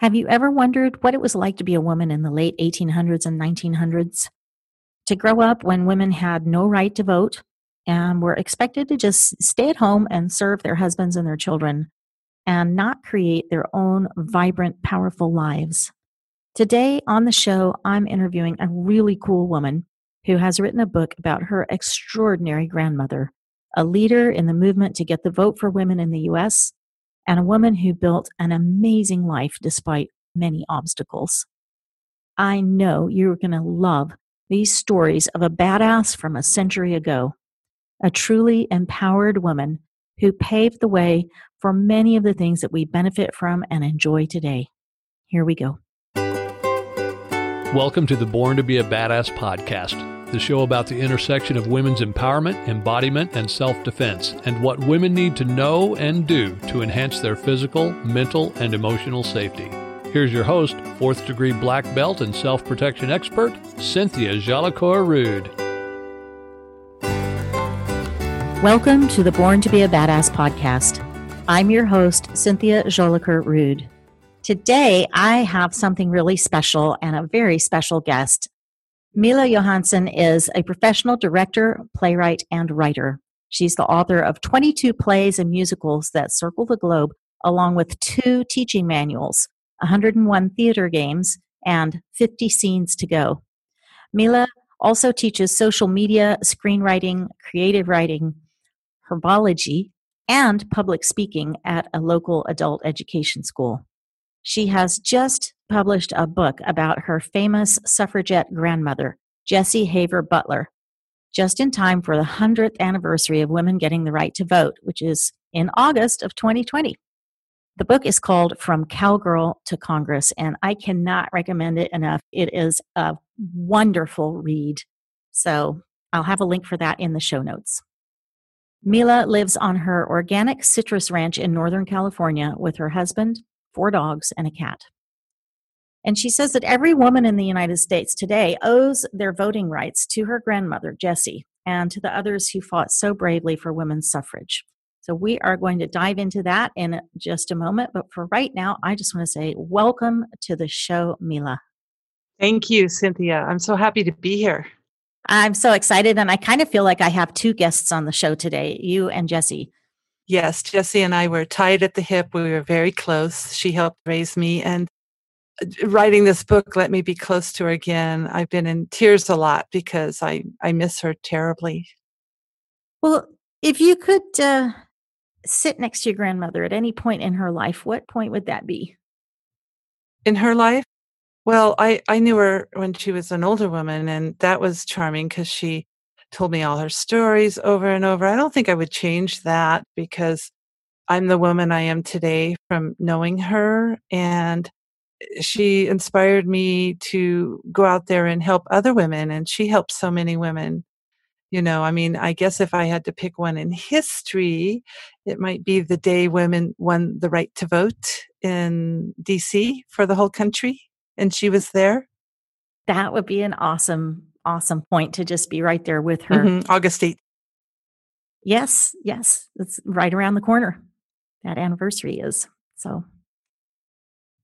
Have you ever wondered what it was like to be a woman in the late 1800s and 1900s? To grow up when women had no right to vote and were expected to just stay at home and serve their husbands and their children and not create their own vibrant, powerful lives. Today on the show, I'm interviewing a really cool woman who has written a book about her extraordinary grandmother, a leader in the movement to get the vote for women in the US and a woman who built an amazing life despite many obstacles. I know you're going to love these stories of a badass from a century ago, a truly empowered woman who paved the way for many of the things that we benefit from and enjoy today. Here we go. Welcome to the Born to be a Badass podcast the show about the intersection of women's empowerment, embodiment, and self defense, and what women need to know and do to enhance their physical, mental, and emotional safety. Here's your host, fourth degree black belt and self protection expert, Cynthia Jolicoeur Rude. Welcome to the Born to be a Badass podcast. I'm your host, Cynthia Jolicoeur Rude. Today, I have something really special and a very special guest. Mila Johansen is a professional director, playwright, and writer. She's the author of 22 plays and musicals that circle the globe, along with two teaching manuals, 101 theater games, and 50 scenes to go. Mila also teaches social media, screenwriting, creative writing, herbology, and public speaking at a local adult education school. She has just published a book about her famous suffragette grandmother, Jessie Haver Butler, just in time for the 100th anniversary of women getting the right to vote, which is in August of 2020. The book is called From Cowgirl to Congress, and I cannot recommend it enough. It is a wonderful read. So I'll have a link for that in the show notes. Mila lives on her organic citrus ranch in Northern California with her husband, four dogs, and a cat. And she says that every woman in the United States today owes their voting rights to her grandmother, Jessie, and to the others who fought so bravely for women's suffrage. So we are going to dive into that in just a moment. But for right now, I just want to say welcome to the show, Mila. Thank you, Cynthia. I'm so happy to be here. I'm so excited. And I kind of feel like I have two guests on the show today, you and Jessie. Yes, Jessie and I were tied at the hip. We were very close. She helped raise me. And writing this book let me be close to her again. I've been in tears a lot because I, I miss her terribly. Well, if you could uh, sit next to your grandmother at any point in her life, what point would that be? In her life? Well, I, I knew her when she was an older woman, and that was charming because she told me all her stories over and over. I don't think I would change that because I'm the woman I am today from knowing her. And she inspired me to go out there and help other women. And she helped so many women. You know, I mean, I guess if I had to pick one in history, it might be the day women won the right to vote in DC for the whole country. And she was there. That would be an awesome awesome point to just be right there with her. Mm-hmm. August 8th. Yes, yes. It's right around the corner. That anniversary is. So,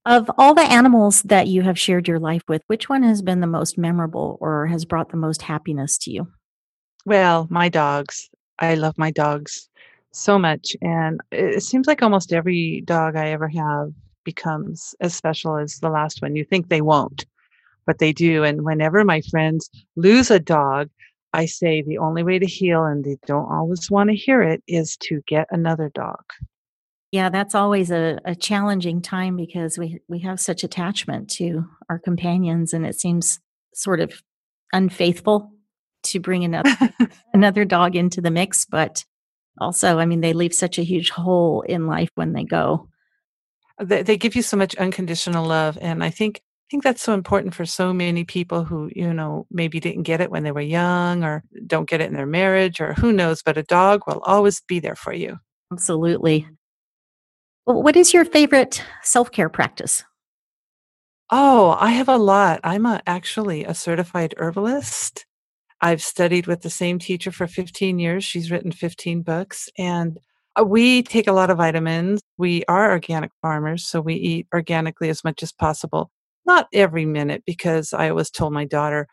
of all the animals that you have shared your life with, which one has been the most memorable or has brought the most happiness to you? Well, my dogs. I love my dogs so much. And it seems like almost every dog I ever have becomes as special as the last one. You think they won't but they do. And whenever my friends lose a dog, I say the only way to heal, and they don't always want to hear it, is to get another dog. Yeah, that's always a, a challenging time because we we have such attachment to our companions, and it seems sort of unfaithful to bring another another dog into the mix. But also, I mean, they leave such a huge hole in life when they go. Uh, they, they give you so much unconditional love, and I think I think that's so important for so many people who, you know, maybe didn't get it when they were young or don't get it in their marriage or who knows, but a dog will always be there for you. Absolutely. What is your favorite self care practice? Oh, I have a lot. I'm a, actually a certified herbalist. I've studied with the same teacher for 15 years. She's written 15 books. And Uh, we take a lot of vitamins. We are organic farmers, so we eat organically as much as possible. Not every minute, because I always told my daughter,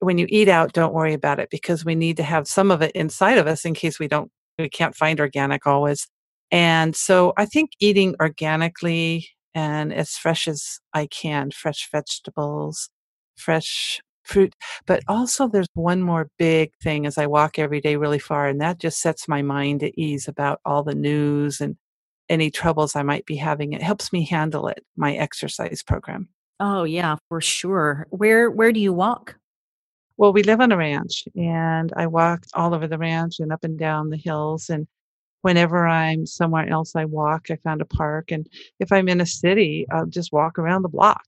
when you eat out, don't worry about it because we need to have some of it inside of us in case we don't, we can't find organic always. And so I think eating organically and as fresh as I can, fresh vegetables, fresh fruit. But also, there's one more big thing as I walk every day really far, and that just sets my mind at ease about all the news and any troubles I might be having. It helps me handle it, my exercise program. Oh, yeah, for sure. Where where do you walk? Well, we live on a ranch, and I walk all over the ranch and up and down the hills. And whenever I'm somewhere else, I walk. I found a park. And if I'm in a city, I'll just walk around the block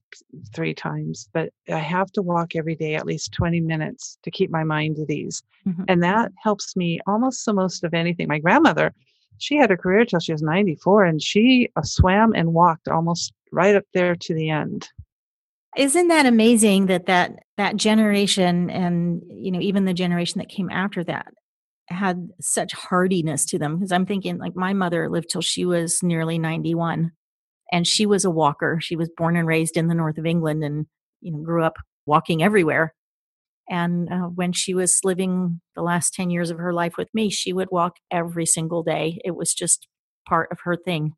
three times. But I have to walk every day at least 20 minutes to keep my mind at ease. Mm-hmm. And that helps me almost the most of anything. My grandmother, she had a career till she was 94 and she uh, swam and walked almost right up there to the end. Isn't that amazing that that that generation and you know even the generation that came after that had such hardiness to them because I'm thinking like my mother lived till she was nearly 91 and she was a walker. She was born and raised in the north of England and you know grew up walking everywhere. And uh, when she was living the last 10 years of her life with me, she would walk every single day. It was just part of her thing.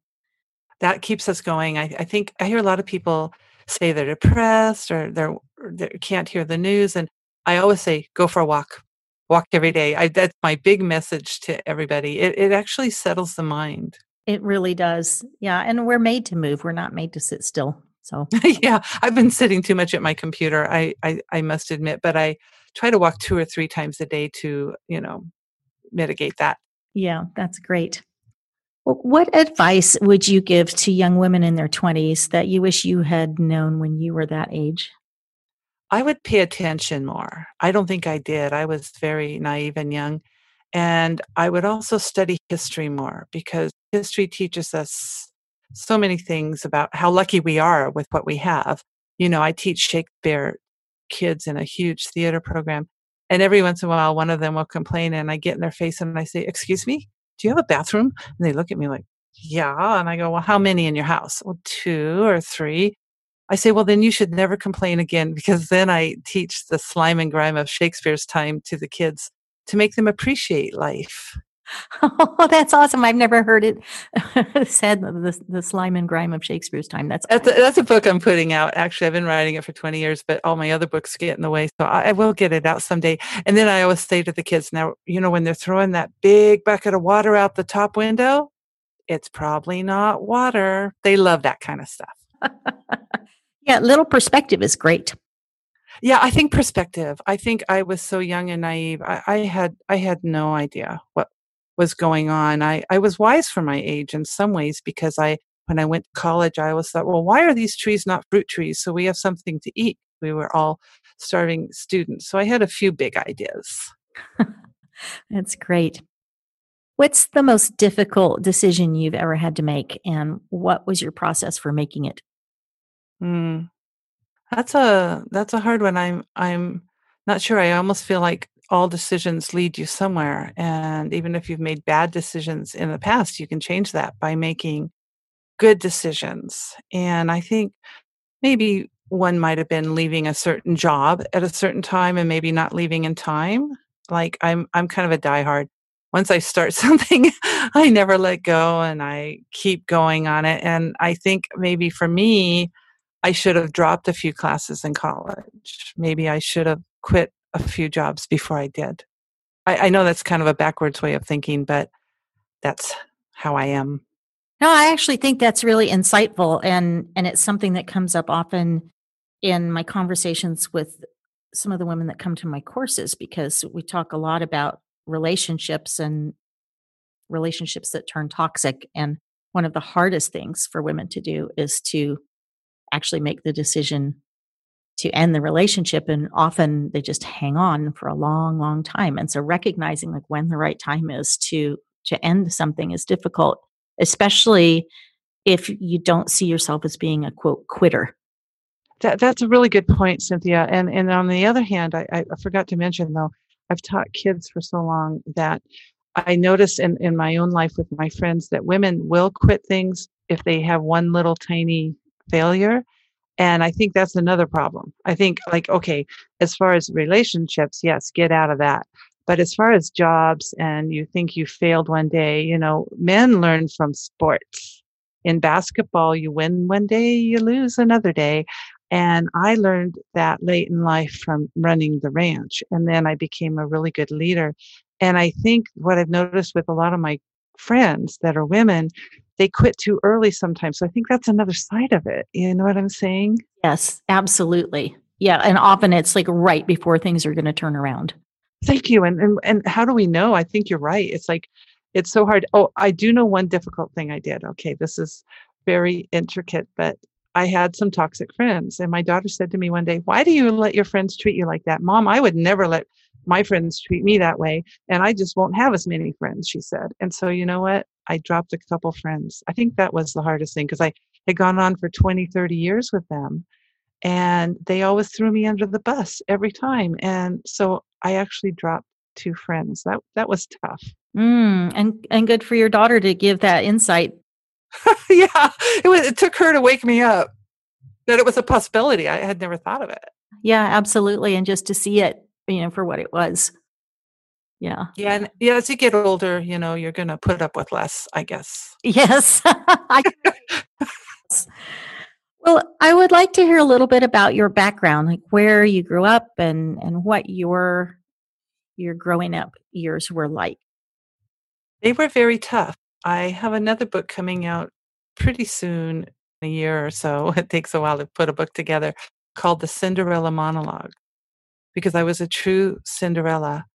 That keeps us going. I, I think I hear a lot of people say they're depressed or they're, they can't hear the news. And I always say, go for a walk walk every day. I, that's my big message to everybody. It, it actually settles the mind. It really does. Yeah. And we're made to move. We're not made to sit still. So yeah, I've been sitting too much at my computer. I, I, I must admit, but I try to walk two or three times a day to, you know, mitigate that. Yeah, that's great. Well, what advice would you give to young women in their 20s that you wish you had known when you were that age? I would pay attention more. I don't think I did. I was very naive and young. And I would also study history more because history teaches us so many things about how lucky we are with what we have. You know, I teach Shakespeare kids in a huge theater program. And every once in a while, one of them will complain, and I get in their face and I say, Excuse me, do you have a bathroom? And they look at me like, Yeah. And I go, Well, how many in your house? Well, two or three. I say, well, then you should never complain again because then I teach the slime and grime of Shakespeare's time to the kids to make them appreciate life. Oh, that's awesome. I've never heard it said the, the slime and grime of Shakespeare's time. That's that's a, that's a, book I'm putting out. Actually, I've been writing it for 20 years, but all my other books get in the way. So I, I will get it out someday. And then I always say to the kids, now, you know, when they're throwing that big bucket of water out the top window, it's probably not water. They love that kind of stuff. Yeah, little perspective is great. Yeah, I think perspective. I think I was so young and naive. I, I had I had no idea what was going on. I, I was wise for my age in some ways because I when I went to college I always thought, well, why are these trees not fruit trees? So we have something to eat. We were all starving students. So I had a few big ideas. That's great. What's the most difficult decision you've ever had to make and what was your process for making it? Mm. That's a that's a hard one. I'm I'm not sure. I almost feel like all decisions lead you somewhere. And even if you've made bad decisions in the past, you can change that by making good decisions. And I think maybe one might have been leaving a certain job at a certain time and maybe not leaving in time. Like I'm I'm kind of a diehard. Once I start something, I never let go and I keep going on it. And I think maybe for me, I should have dropped a few classes in college. Maybe I should have quit a few jobs before I did. I, I know that's kind of a backwards way of thinking, but that's how I am. No, I actually think that's really insightful and and it's something that comes up often in my conversations with some of the women that come to my courses because we talk a lot about relationships and relationships that turn toxic and one of the hardest things for women to do is to actually make the decision to end the relationship and often they just hang on for a long long time. And so recognizing like when the right time is to to end something is difficult especially if you don't see yourself as being a quote quitter. That, that's a really good point cynthia. And and on the other hand I, I forgot to mention though i've taught kids for so long that I notice in, in my own life with my friends that women will quit things if they have one little tiny failure. And I think that's another problem. I think, like, okay, as far as relationships, yes, get out of that. But as far as jobs and you think you failed one day, you know, men learn from sports. In basketball, you win one day, you lose another day. And I learned that late in life from running the ranch. And then I became a really good leader. And I think what I've noticed with a lot of my friends that are women, they quit too early sometimes. So I think that's another side of it. You know what I'm saying? Yes, absolutely. Yeah. And often it's like right before things are going to turn around. Thank you. And, and and how do we know? I think you're right. It's like it's so hard. Oh, I do know one difficult thing I did. Okay, this is very intricate, but I had some toxic friends. And my daughter said to me one day, Why do you let your friends treat you like that? Mom, I would never let my friends treat me that way. And I just won't have as many friends, she said. And so, you know what? I dropped a couple friends. I think that was the hardest thing because I had gone on for 20, 30 years with them. And they always threw me under the bus every time. And so I actually dropped two friends. That that was tough. Mm, and and good for your daughter to give that insight yeah, it was. It took her to wake me up that it was a possibility. I had never thought of it. Yeah, absolutely, and just to see it, you know, for what it was. Yeah. Yeah, and yeah, as you get older, you know, you're going to put up with less, I guess. Yes. well, I would like to hear a little bit about your background, like where you grew up and and what your your growing up years were like. They were very tough. I have another book coming out pretty soon, a year or so. It takes a while to put a book together called The Cinderella Monologue because I was a true Cinderella.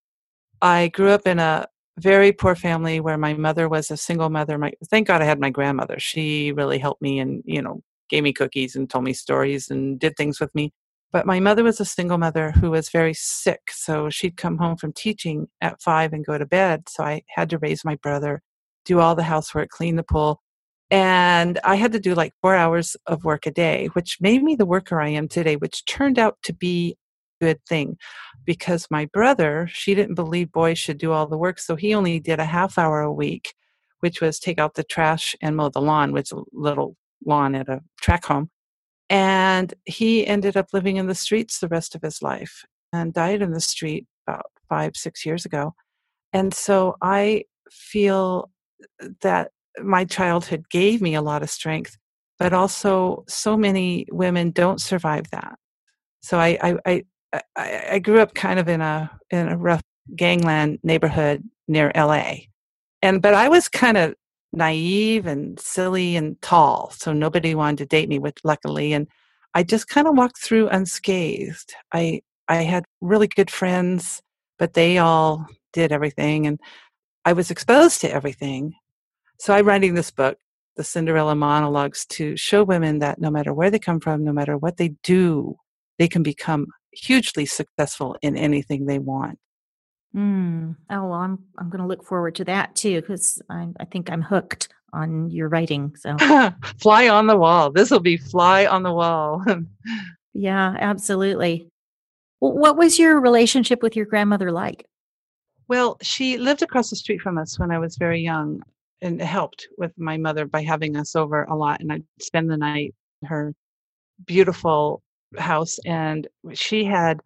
I grew up in a very poor family where my mother was a single mother. My thank God I had my grandmother. She really helped me and, you know, gave me cookies and told me stories and did things with me. But my mother was a single mother who was very sick. So she'd come home from teaching at five and go to bed. So I had to raise my brother do all the housework, clean the pool. And I had to do like four hours of work a day, which made me the worker I am today, which turned out to be good thing because my brother, she didn't believe boys should do all the work. So he only did a half hour a week, which was take out the trash and mow the lawn, which a little lawn at a track home. And he ended up living in the streets the rest of his life and died in the street about five, six years ago. And so I feel that my childhood gave me a lot of strength, but also so many women don't survive that. So I I I, I grew up kind of in a in a rough gangland neighborhood near LA. And but I was kind of naive and silly and tall, so nobody wanted to date me, With luckily and I just kind of walked through unscathed. I I had really good friends, but they all did everything and I was exposed to everything. So I'm writing this book, The Cinderella Monologues, to show women that no matter where they come from, no matter what they do, they can become hugely successful in anything they want. Mm. Oh, well, I'm I'm going to look forward to that too because I, I think I'm hooked on your writing. So fly on the wall. This will be fly on the wall. yeah, absolutely. Well, what was your relationship with your grandmother like? Well, she lived across the street from us when I was very young and helped with my mother by having us over a lot. And I'd spend the night her beautiful house. And she had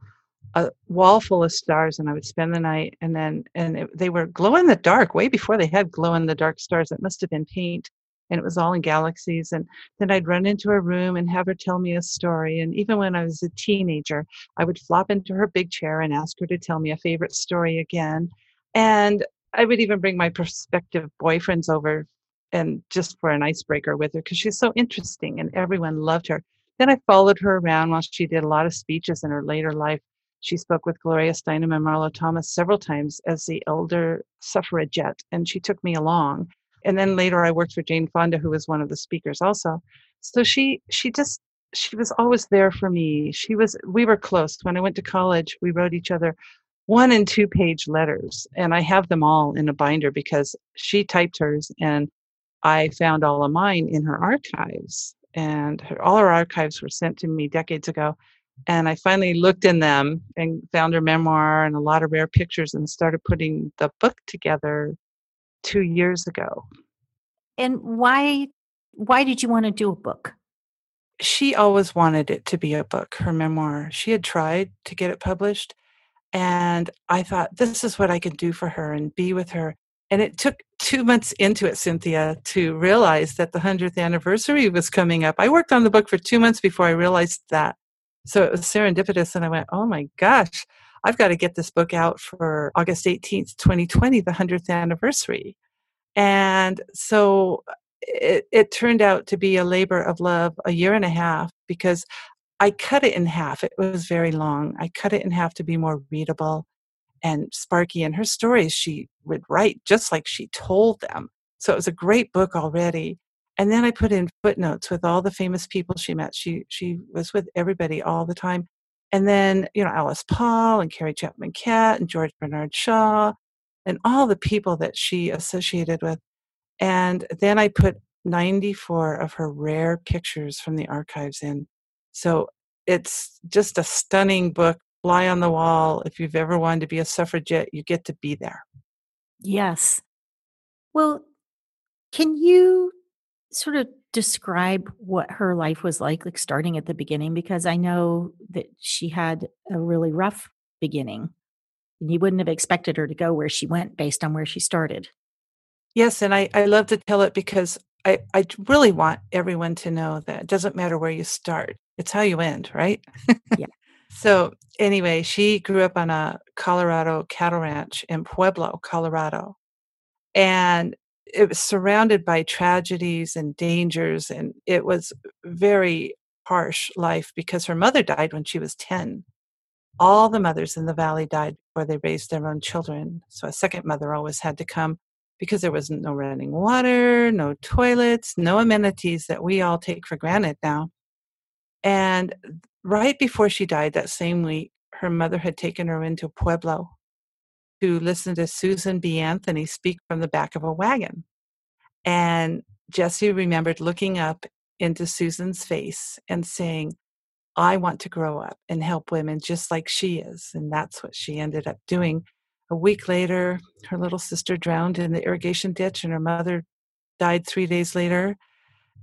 a wall full of stars and I would spend the night and then and it, they were glow in the dark way before they had glow in the dark stars it must have been paint and it was all in galaxies and then I'd run into her room and have her tell me a story and even when I was a teenager I would flop into her big chair and ask her to tell me a favorite story again and I would even bring my prospective boyfriends over and just for an icebreaker with her because she's so interesting and everyone loved her. Then I followed her around while she did a lot of speeches in her later life. She spoke with Gloria Steinem and Marlo Thomas several times as the elder suffragette, and she took me along and then later I worked for Jane Fonda, who was one of the speakers also. So she she just she was always there for me. She was we were close. When I went to college, we wrote each other one and two page letters, and I have them all in a binder because she typed hers, and I found all of mine in her archives. And her, all her archives were sent to me decades ago. And I finally looked in them and found her memoir and a lot of rare pictures and started putting the book together two years ago. And why why did you want to do a book? She always wanted it to be a book, her memoir. She had tried to get it published, and I thought this is what I could do for her and be with her. And it took two months into it, Cynthia, to realize that the 100th anniversary was coming up. I worked on the book for two months before I realized that. So it was serendipitous, and I went, oh my gosh, I've got to get this book out for August 18th, 2020, the 100th anniversary. And so uh, it, it turned out to be a labor of love a year and a half because I cut it in half. It was very long. I cut it in half to be more readable and Sparky and her stories she would write just like she told them. So it was a great book already. And then I put in footnotes with all the famous people she met. She she was with everybody all the time. And then, you know, Alice Paul and Carrie Chapman Catt and George Bernard Shaw and all the people that she associated with. And then I put 94 of her rare pictures from the archives in. So it's just a stunning book fly on the wall. If you've ever wanted to be a suffragette, you get to be there. Yes. Well, can you sort of describe what her life was like, like starting at the beginning? Because I know that she had a really rough beginning. And you wouldn't have expected her to go where she went based on where she started. Yes, and I, I love to tell it because I, I really want everyone to know that it doesn't matter where you start, it's how you end, right? Yeah. So anyway, she grew up on a Colorado cattle ranch in Pueblo, Colorado. And it was surrounded by tragedies and dangers and it was very harsh life because her mother died when she was 10. All the mothers in the valley died before they raised their own children. So a second mother always had to come because there was no running water, no toilets, no amenities that we all take for granted now. And right before she died that same week, her mother had taken her into Pueblo to listen to Susan B. Anthony speak from the back of a wagon. And Jessie remembered looking up into Susan's face and saying, I want to grow up and help women just like she is. And that's what she ended up doing. A week later, her little sister drowned in the irrigation ditch, and her mother died three days later.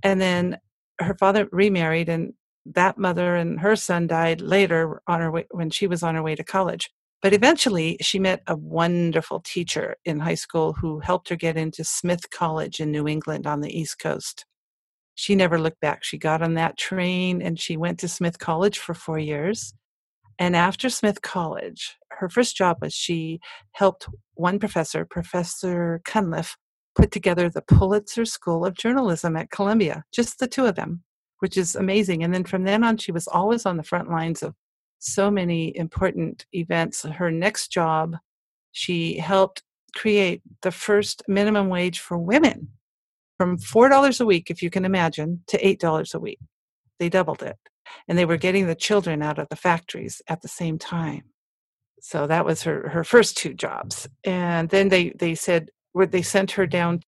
And then her father remarried, and that mother and her son died later on her way when she was on her way to college. But eventually, she met a wonderful teacher in high school who helped her get into Smith College in New England on the East Coast. She never looked back. She got on that train and she went to Smith College for four years. And after Smith College, her first job was she helped one professor, Professor Cunliffe, put together the Pulitzer School of Journalism at Columbia, just the two of them which is amazing. And then from then on, she was always on the front lines of so many important events. Her next job, she helped create the first minimum wage for women from $4 a week, if you can imagine, to $8 a week. They doubled it. And they were getting the children out of the factories at the same time. So that was her, her first two jobs. And then they, they said, where they sent her down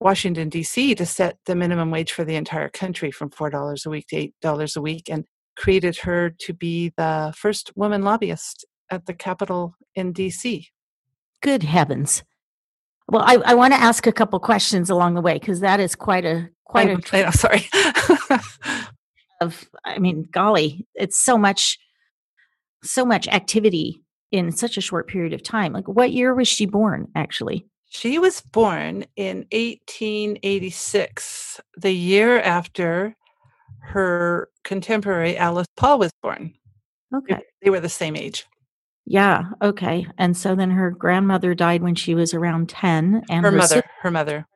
Washington, D.C. to set the minimum wage for the entire country from $4 a week to $8 a week and created her to be the first woman lobbyist at the Capitol in D.C. Good heavens. Well, I, I want to ask a couple questions along the way because that is quite a quite I, a. Oh, I know, sorry. of I mean, golly, it's so much, so much activity in such a short period of time. Like, what year was she born? Actually, she was born in 1886, the year after her contemporary Alice Paul was born. Okay. They were the same age. Yeah. Okay. And so then her grandmother died when she was around 10. And her, her mother, si- her mother.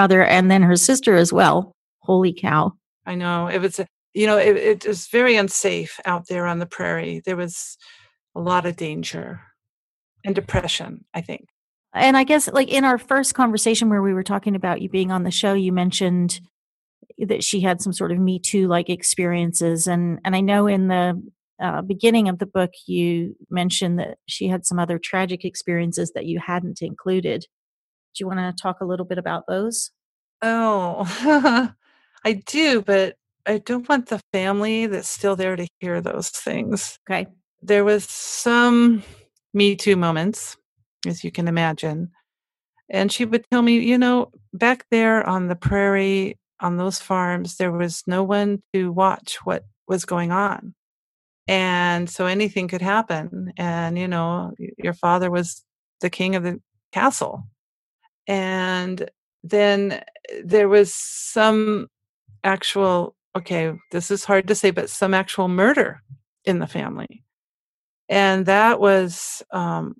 Mother, and then her sister as well. Holy cow. I know. It was, you know, it, it was very unsafe out there on the prairie. There was a lot of danger and depression, I think and I guess like in our first conversation where we were talking about you being on the show, you mentioned that she had some sort of Me Too like experiences, and and I know in the uh, beginning of the book you mentioned that she had some other tragic experiences that you hadn't included. Do you want to talk a little bit about those? Oh, I do, but I don't want the family that's still there to hear those things. Okay. There was some Me Too moments as you can imagine. And she would tell me, you know, back there on the prairie, on those farms, there was no one to watch what was going on. And so anything could happen. And, you know, your father was the king of the castle. And then there was some actual, okay, this is hard to say, but some actual murder in the family. And that was, um,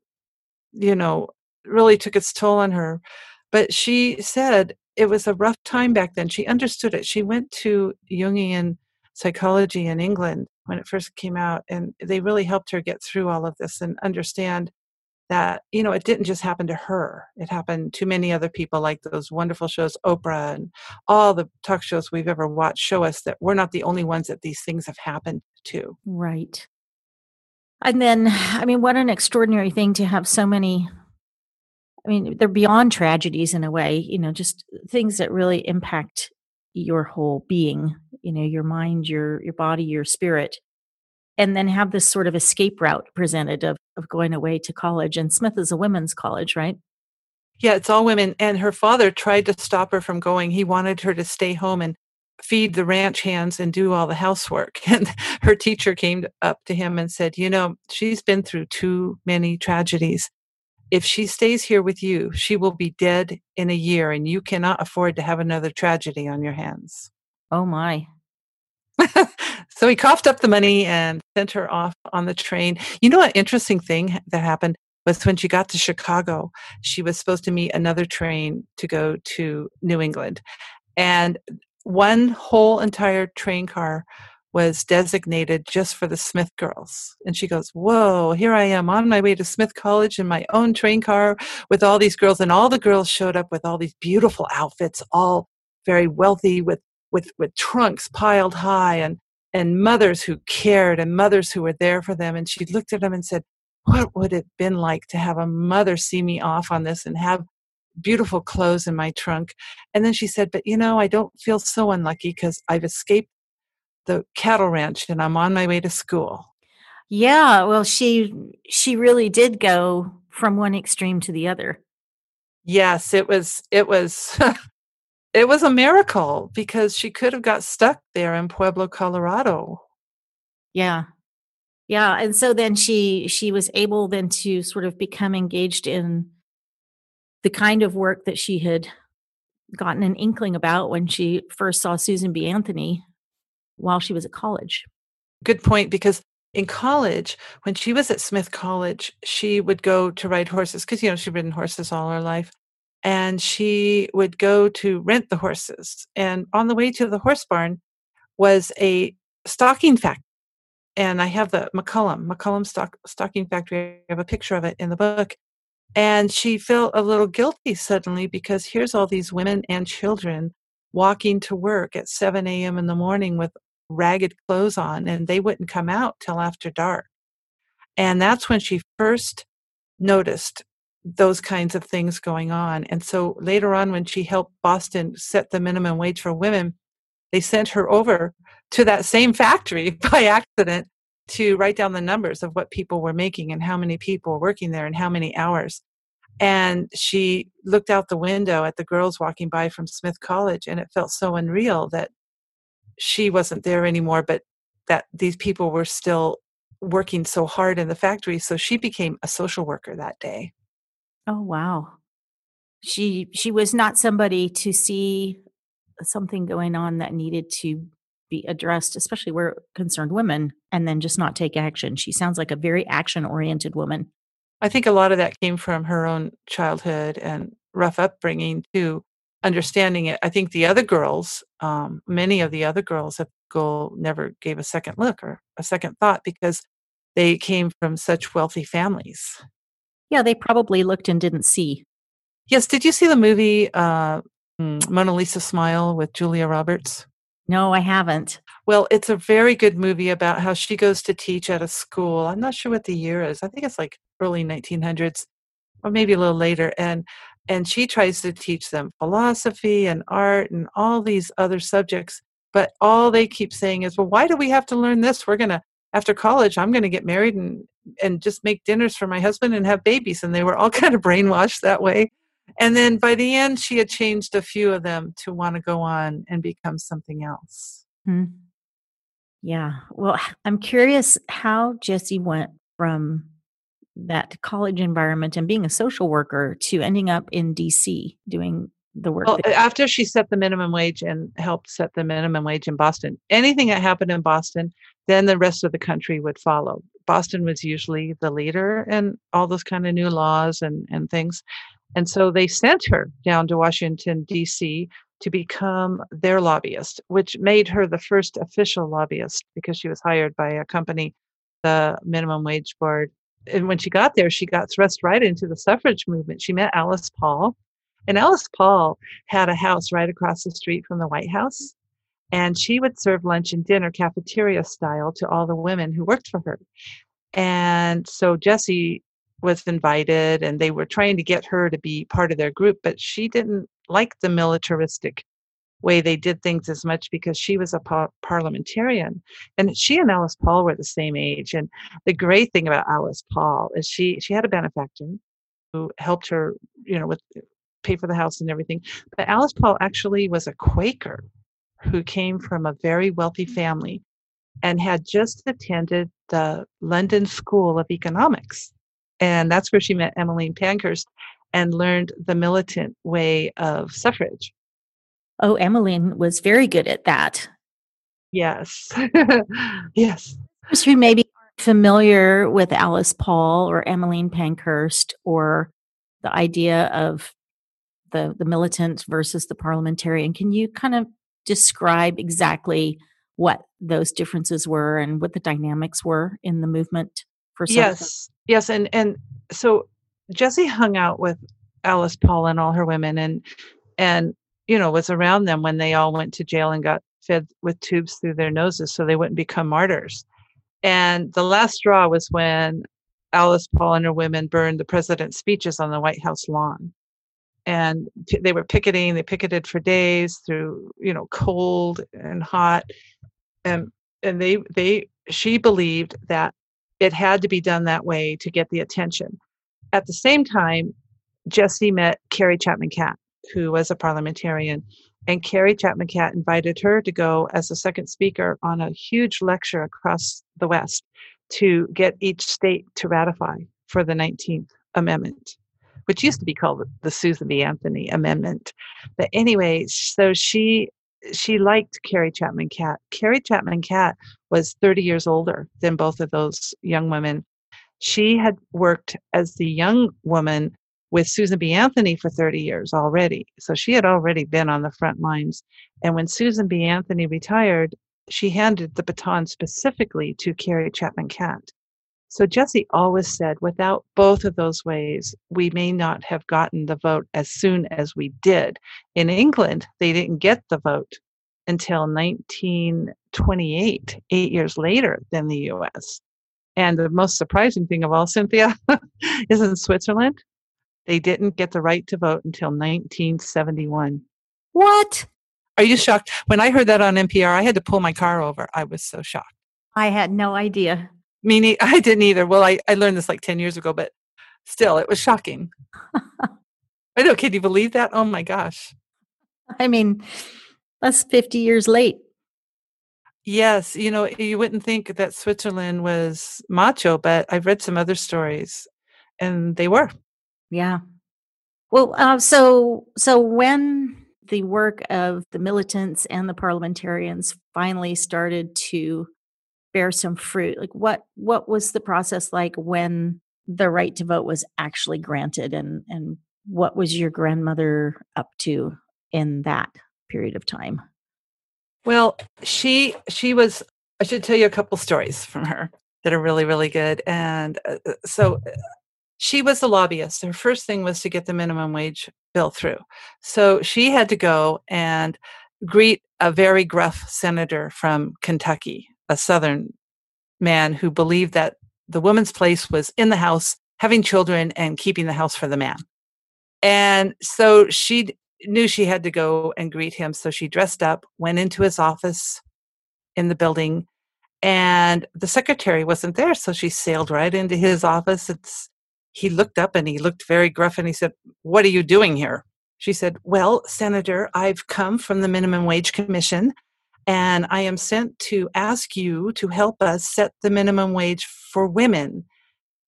you know, really took its toll on her. But she said it was a rough time back then. She understood it. She went to Jungian psychology in England when it first came out, and they really helped her get through all of this and understand that you know it didn't just happen to her it happened to many other people like those wonderful shows oprah and all the talk shows we've ever watched show us that we're not the only ones that these things have happened to right and then i mean what an extraordinary thing to have so many I mean, they're beyond tragedies in a way, you know, just things that really impact your whole being, you know, your mind, your your body, your spirit. And then have this sort of escape route presented of of going away to college. And Smith is a women's college, right? Yeah, it's all women. And her father tried to stop her from going. He wanted her to stay home and feed the ranch hands and do all the housework. And her teacher came up to him and said, You know, she's been through too many tragedies if she stays here with you, she will be dead in a year, and you cannot afford to have another tragedy on your hands. Oh, my. so he coughed up the money and sent her off on the train. You know, an interesting thing that happened was when she got to Chicago, she was supposed to meet another train to go to New England. And one whole entire train car was designated just for the Smith girls. And she goes, Whoa, here I am on my way to Smith College in my own train car with all these girls. And all the girls showed up with all these beautiful outfits, all very wealthy with, with, with trunks piled high and, and mothers who cared and mothers who were there for them. And she looked at them and said, What would it have been like to have a mother see me off on this and have beautiful clothes in my trunk? And then she said, But you know, I don't feel so unlucky because I've escaped the cattle ranch and I'm on my way to school. Yeah, well she she really did go from one extreme to the other. Yes, it was it was it was a miracle because she could have got stuck there in Pueblo, Colorado. Yeah. Yeah, and so then she she was able then to sort of become engaged in the kind of work that she had gotten an inkling about when she first saw Susan B. Anthony while she was at college. Good point, because in college, when she was at Smith College, she would go to ride horses because, you know, she'd ridden horses all her life. And she would go to rent the horses. And on the way to the horse barn was a stocking factory. And I have the McCallum, McCallum stock, stocking factory. I have a picture of it in the book. And she felt a little guilty suddenly because here's all these women and children walking to work at 7 a.m. in the morning with ragged clothes on, and they wouldn't come out till after dark. And that's when she first noticed those kinds of things going on. And so later on, when she helped Boston set the minimum wage for women, they sent her over to that same factory by accident to write down the numbers of what people were making and how many people were working there and how many hours. And she looked out the window at the girls walking by from Smith College, and it felt so unreal that she wasn't there anymore, but that these people were still working so hard in the factory. So she became a social worker that day. Oh wow. She she was not somebody to see something going on that needed to be addressed, especially where concerned women, and then just not take action. She sounds like a very action oriented woman. I think a lot of that came from her own childhood and rough upbringing too. Understanding it, I think the other girls, um, many of the other girls at school, never gave a second look or a second thought because they came from such wealthy families. Yeah, they probably looked and didn't see. Yes. Did you see the movie uh, mm, Mona Lisa Smile with Julia Roberts? No, I haven't. Well, it's a very good movie about how she goes to teach at a school. I'm not sure what the year is. I think it's like early 1900s or maybe a little later and and she tries to teach them philosophy and art and all these other subjects but all they keep saying is well why do we have to learn this we're going to after college i'm going to get married and and just make dinners for my husband and have babies and they were all kind of brainwashed that way And then by the end, she had changed a few of them to want to go on and become something else. Hmm. Yeah. Well, I'm curious how Jessie went from that college environment and being a social worker to ending up in DC doing the work. Well, after she set the minimum wage and helped set the minimum wage in Boston, anything that happened in Boston, then the rest of the country would follow. Boston was usually the leader in all those kind of new laws and, and things. And so they sent her down to Washington, D.C. to become their lobbyist, which made her the first official lobbyist because she was hired by a company, the Minimum Wage Board. And when she got there, she got thrust right into the suffrage movement. She met Alice Paul, and Alice Paul had a house right across the street from the White House. And she would serve lunch and dinner cafeteria style to all the women who worked for her. And so Jessie was invited, and they were trying to get her to be part of their group, but she didn't like the militaristic way they did things as much because she was a par- parliamentarian and she and alice paul were the same age and the great thing about alice paul is she she had a benefactor who helped her you know with pay for the house and everything. But Alice Paul actually was a Quaker who came from a very wealthy family and had just attended the London School of Economics. And that's where she met Emmeline Pankhurst and learned the militant way of suffrage. Oh, Emmeline was very good at that. Yes. yes. Those Who maybe aren't familiar with Alice Paul or Emmeline Pankhurst or the idea of the the militant versus the parliamentarian. Can you kind of describe exactly what those differences were and what the dynamics were in the movement yes yes and and so Jessie hung out with alice paul and all her women and and you know was around them when they all went to jail and got fed with tubes through their noses so they wouldn't become martyrs. And the last straw was when alice paul and her women burned the president's speeches on the white house lawn. And they were picketing they picketed for days through you know cold and hot and and they they she believed that it had to be done that way to get the attention at the same time jessie met carrie chapman catt who was a parliamentarian and carrie chapman catt invited her to go as a second speaker on a huge lecture across the west to get each state to ratify for the 19th amendment which used to be called the Susan B. Anthony Amendment. But anyway, so she she liked Carrie Chapman Catt. Carrie Chapman Catt was 30 years older than both of those young women. She had worked as the young woman with Susan B. Anthony for 30 years already. So she had already been on the front lines. And when Susan B. Anthony retired, she handed the baton specifically to Carrie Chapman Catt. So Jessie always said, without both of those ways, we may not have gotten the vote as soon as we did. In England, they didn't get the vote until 1928, eight years later than the US. And the most surprising thing of all, Cynthia, is in Switzerland, they didn't get the right to vote until 1971. What? Are you shocked? When I heard that on NPR, I had to pull my car over. I was so shocked. I had no idea. Me, I didn't either. Well, I, I learned this like 10 years ago, but still, it was shocking. I know. Can you believe that? Oh my gosh. I mean, that's 50 years late. Yes. You know, you wouldn't think that Switzerland was macho, but I've read some other stories and they were. Yeah. Well, uh, so so when the work of the militants and the parliamentarians finally started to bear some fruit like what what was the process like when the right to vote was actually granted and and what was your grandmother up to in that period of time. Well she she was i should tell you a couple stories from her that are really really good and uh, uh so uh, she was a lobbyist. Her first thing was to get the minimum wage bill through. So she had to go and greet a very gruff senator from kentucky a Southern man who believed that the woman's place was in the house, having children, and keeping the house for the man. And so she knew she had to go and greet him. So she dressed up, went into his office in the building, and the secretary wasn't there. So she sailed right into his office. It's he looked up and he looked very gruff and he said, What are you doing here? She said, Well, Senator, I've come from the Minimum Wage Commission and I am sent to ask you to help us set the minimum wage for women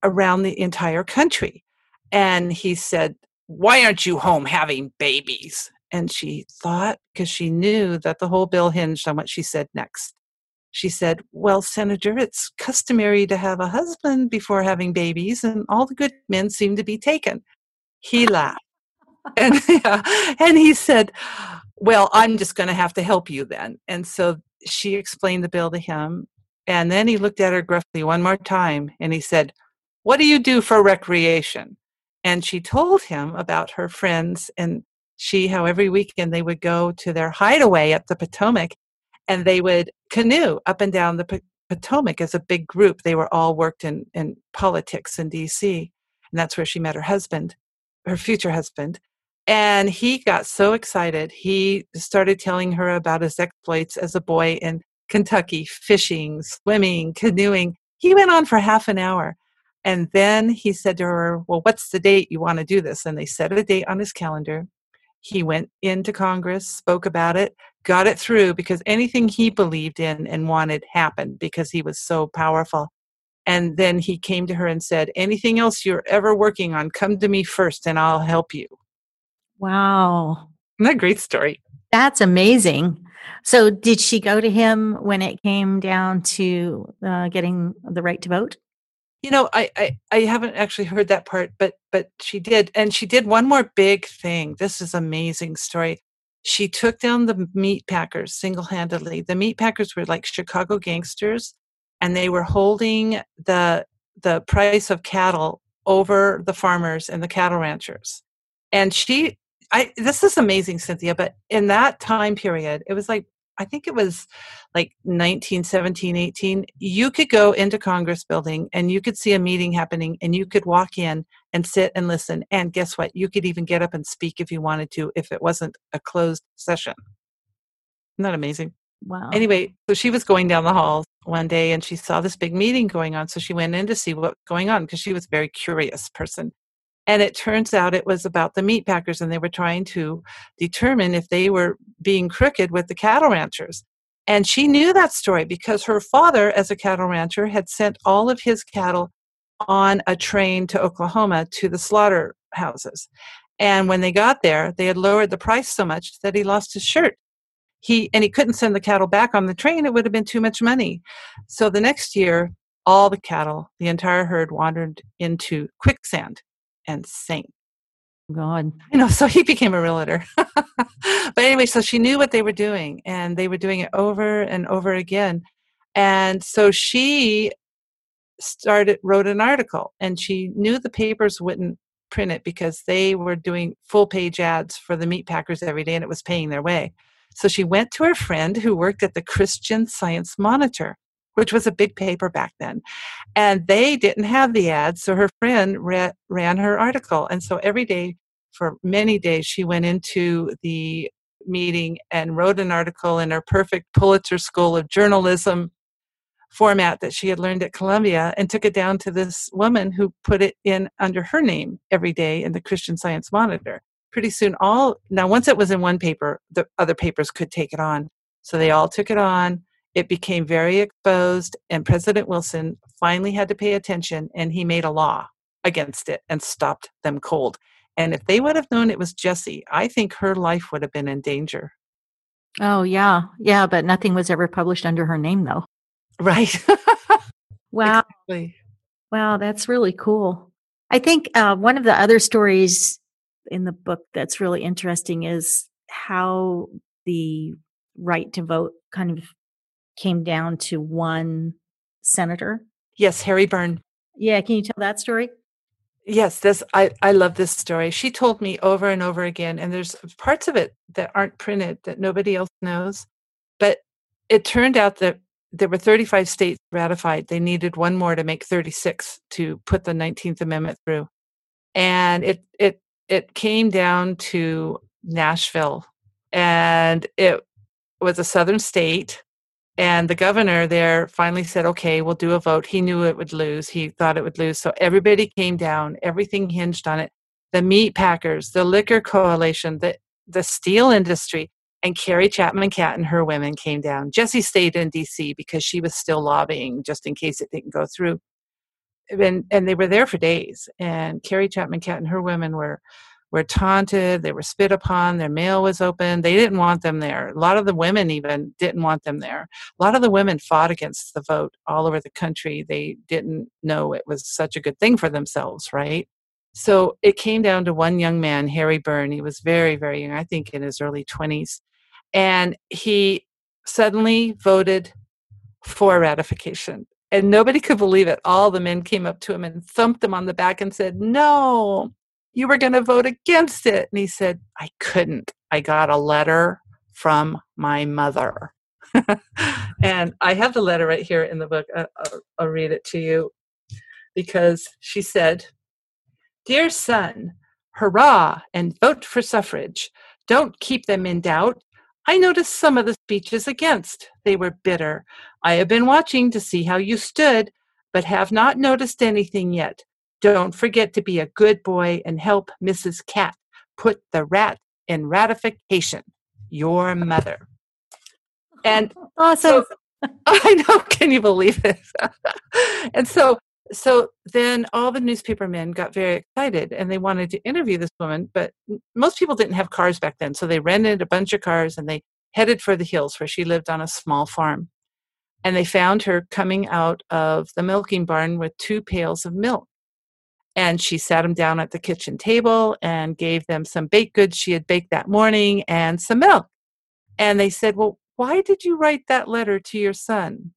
around the entire country. And he said, Why aren't you home having babies? And she thought, because she knew that the whole bill hinged on what she said next. She said, Well, Senator, it's customary to have a husband before having babies, and all the good men seem to be taken. He laughed. and, yeah, and he said, Well, I'm just going to have to help you then. And so she explained the bill to him. And then he looked at her gruffly one more time and he said, What do you do for recreation? And she told him about her friends and she, how every weekend they would go to their hideaway at the Potomac and they would canoe up and down the Potomac as a big group. They were all worked in, in politics in DC. And that's where she met her husband, her future husband. And he got so excited. He started telling her about his exploits as a boy in Kentucky, fishing, swimming, canoeing. He went on for half an hour. And then he said to her, Well, what's the date you want to do this? And they set a date on his calendar. He went into Congress, spoke about it, got it through because anything he believed in and wanted happened because he was so powerful. And then he came to her and said, Anything else you're ever working on, come to me first and I'll help you. Wow. Isn't that a great story? That's amazing. So, did she go to him when it came down to uh, getting the right to vote? You know I, I i haven't actually heard that part but but she did and she did one more big thing. This is amazing story. She took down the meat packers single-handedly. The meat packers were like chicago gangsters and they were holding the the price of cattle over the farmers and the cattle ranchers. And she i this is amazing cynthia but in that time period it was like I think it was like 1917, 18, you could go into Congress building and you could see a meeting happening and you could walk in and sit and listen. And guess what? You could even get up and speak if you wanted to, if it wasn't a closed session. Isn't that amazing? Wow. Anyway, so she was going down the hall one day and she saw this big meeting going on. So she went in to see what was going on because she was a very curious person. And it turns out it was about the meat packers, and they were trying to determine if they were being crooked with the cattle ranchers. And she knew that story because her father, as a cattle rancher, had sent all of his cattle on a train to Oklahoma to the slaughterhouses. And when they got there, they had lowered the price so much that he lost his shirt. He and he couldn't send the cattle back on the train; it would have been too much money. So the next year, all the cattle, the entire herd, wandered into quicksand and sing. God. You know, so he became a realtor. but anyway, so she knew what they were doing and they were doing it over and over again. And so she started wrote an article and she knew the papers wouldn't print it because they were doing full page ads for the meat packers every day and it was paying their way. So she went to her friend who worked at the Christian Science Monitor which was a big paper back then. And they didn't have the ads, so her friend ran her article. And so every day, for many days, she went into the meeting and wrote an article in her perfect Pulitzer School of Journalism format that she had learned at Columbia and took it down to this woman who put it in under her name every day in the Christian Science Monitor. Pretty soon, all now, once it was in one paper, the other papers could take it on. So they all took it on it became very exposed, and President Wilson finally had to pay attention and he made a law against it and stopped them cold. And if they would have known it was Jessie, I think her life would have been in danger. Oh, yeah. Yeah, but nothing was ever published under her name, though. Right. wow. Exactly. Wow, that's really cool. I think uh, one of the other stories in the book that's really interesting is how the right to vote kind of came down to one senator. Yes, Harry Burn. Yeah, can you tell that story? Yes, this I I love this story. She told me over and over again and there's parts of it that aren't printed that nobody else knows. But it turned out that there were 35 states ratified. They needed one more to make 36 to put the 19th amendment through. And it it it came down to Nashville and it was a southern state And the governor there finally said, okay, we'll do a vote. He knew it would lose. He thought it would lose. So everybody came down. Everything hinged on it. The meat packers, the liquor coalition, the, the steel industry, and Carrie Chapman Catt and her women came down. Jessie stayed in DC because she was still lobbying just in case it didn't go through. And, and they were there for days. And Carrie Chapman Catt and her women were were taunted, they were spit upon, their mail was open. They didn't want them there. A lot of the women even didn't want them there. A lot of the women fought against the vote all over the country. They didn't know it was such a good thing for themselves, right? So it came down to one young man, Harry Burn. He was very, very young, I think in his early 20s. And he suddenly voted for ratification. And nobody could believe it. All the men came up to him and thumped him on the back and said, No, you were going to vote against it. And he said, I couldn't. I got a letter from my mother. and I have the letter right here in the book. I'll, read it to you because she said, Dear son, hurrah and vote for suffrage. Don't keep them in doubt. I noticed some of the speeches against. They were bitter. I have been watching to see how you stood, but have not noticed anything yet. Don't forget to be a good boy and help Mrs. Catt put the rat in ratification. Your mother. And awesome. So, I know. Can you believe it? and so, so then all the newspaper men got very excited and they wanted to interview this woman, but most people didn't have cars back then. So they rented a bunch of cars and they headed for the hills where she lived on a small farm. And they found her coming out of the milking barn with two pails of milk. And she sat them down at the kitchen table and gave them some baked goods she had baked that morning and some milk. And they said, Well, why did you write that letter to your son?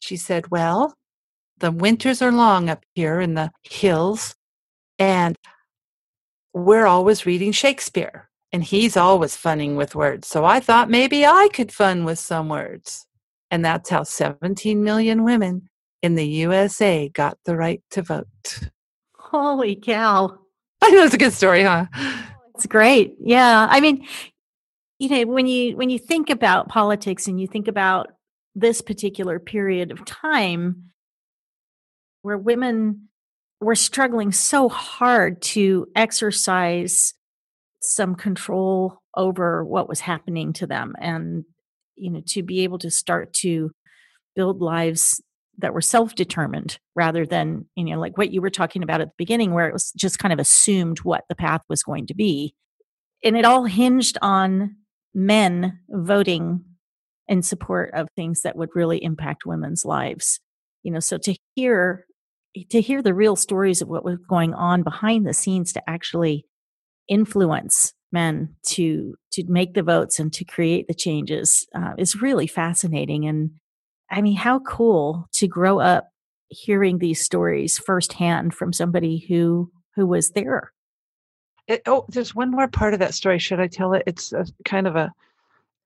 She said, Well, the winters are long up here in the hills, and we're always reading Shakespeare, and he's always funning with words. So I thought maybe I could fun with some words. And that's how 17 million women in the USA got the right to vote. Holy cow. I know it's a good story, huh? It's great. Yeah. I mean, you know, when you when you think about politics and you think about this particular period of time where women were struggling so hard to exercise some control over what was happening to them and you know to be able to start to build lives that were self-determined rather than you know like what you were talking about at the beginning where it was just kind of assumed what the path was going to be. And it all hinged on men voting in support of things that would really impact women's lives. You know so to hear to hear the real stories of what was going on behind the scenes to actually influence men to to make the votes and to create the changes uh, is really fascinating and I mean, how cool to grow up hearing these stories firsthand from somebody who who was there. It, oh, there's one more part of that story. Should I tell it? It's a, kind of a.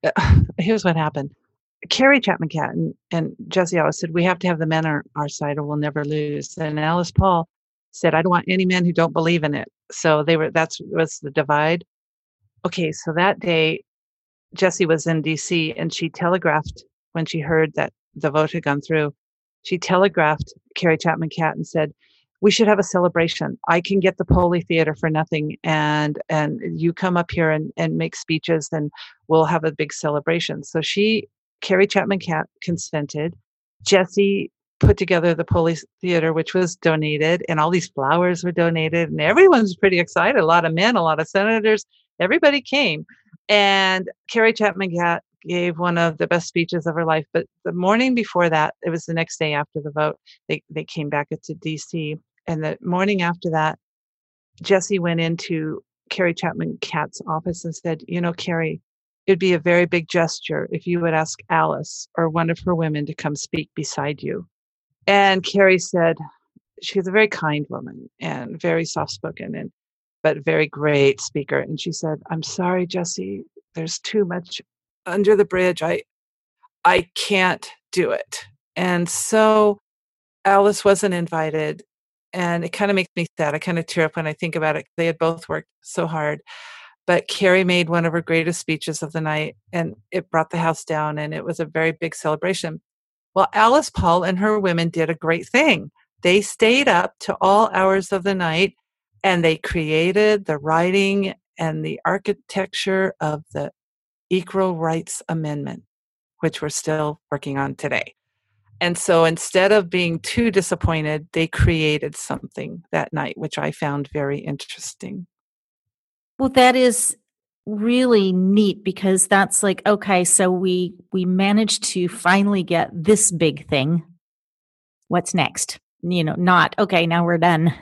Uh, here's what happened. Carrie Chapman Catt and, and Jessie always said, We have to have the men on our side or we'll never lose. And Alice Paul said, I don't want any men who don't believe in it. So they were, that's was the divide. Okay, so that day, Jessie was in DC and she telegraphed when she heard that the vote had gone through, she telegraphed Carrie Chapman Catt and said, we should have a celebration. I can get the Poli Theater for nothing, and and you come up here and, and make speeches, and we'll have a big celebration. So she, Carrie Chapman Catt, consented. Jessie put together the Poli Theater, which was donated, and all these flowers were donated, and everyone's pretty excited. A lot of men, a lot of senators, everybody came. And Carrie Chapman Catt gave one of the best speeches of her life. But the morning before that, it was the next day after the vote, they, they came back to DC. And the morning after that, Jessie went into Carrie Chapman Catt's office and said, You know, Carrie, it'd be a very big gesture if you would ask Alice or one of her women to come speak beside you. And Carrie said, She's a very kind woman and very soft spoken and but very great speaker. And she said, I'm sorry, Jessie, there's too much under the bridge. I I can't do it. And so Alice wasn't invited. And it kind of makes me sad. I kind of tear up when I think about it. They had both worked so hard. but Carrie made one of her greatest speeches of the night and it brought the house down and it was a very big celebration. Well, Alice Paul and her women did a great thing. They stayed up to all hours of the night and they created the writing and the architecture of the Equal Rights Amendment, which we're still working on today. And so instead of being too disappointed, they created something that night, which I found very interesting. Well, that is really neat because that's like okay, so we we managed to finally get this big thing. What's next? You know, not okay, now we're done.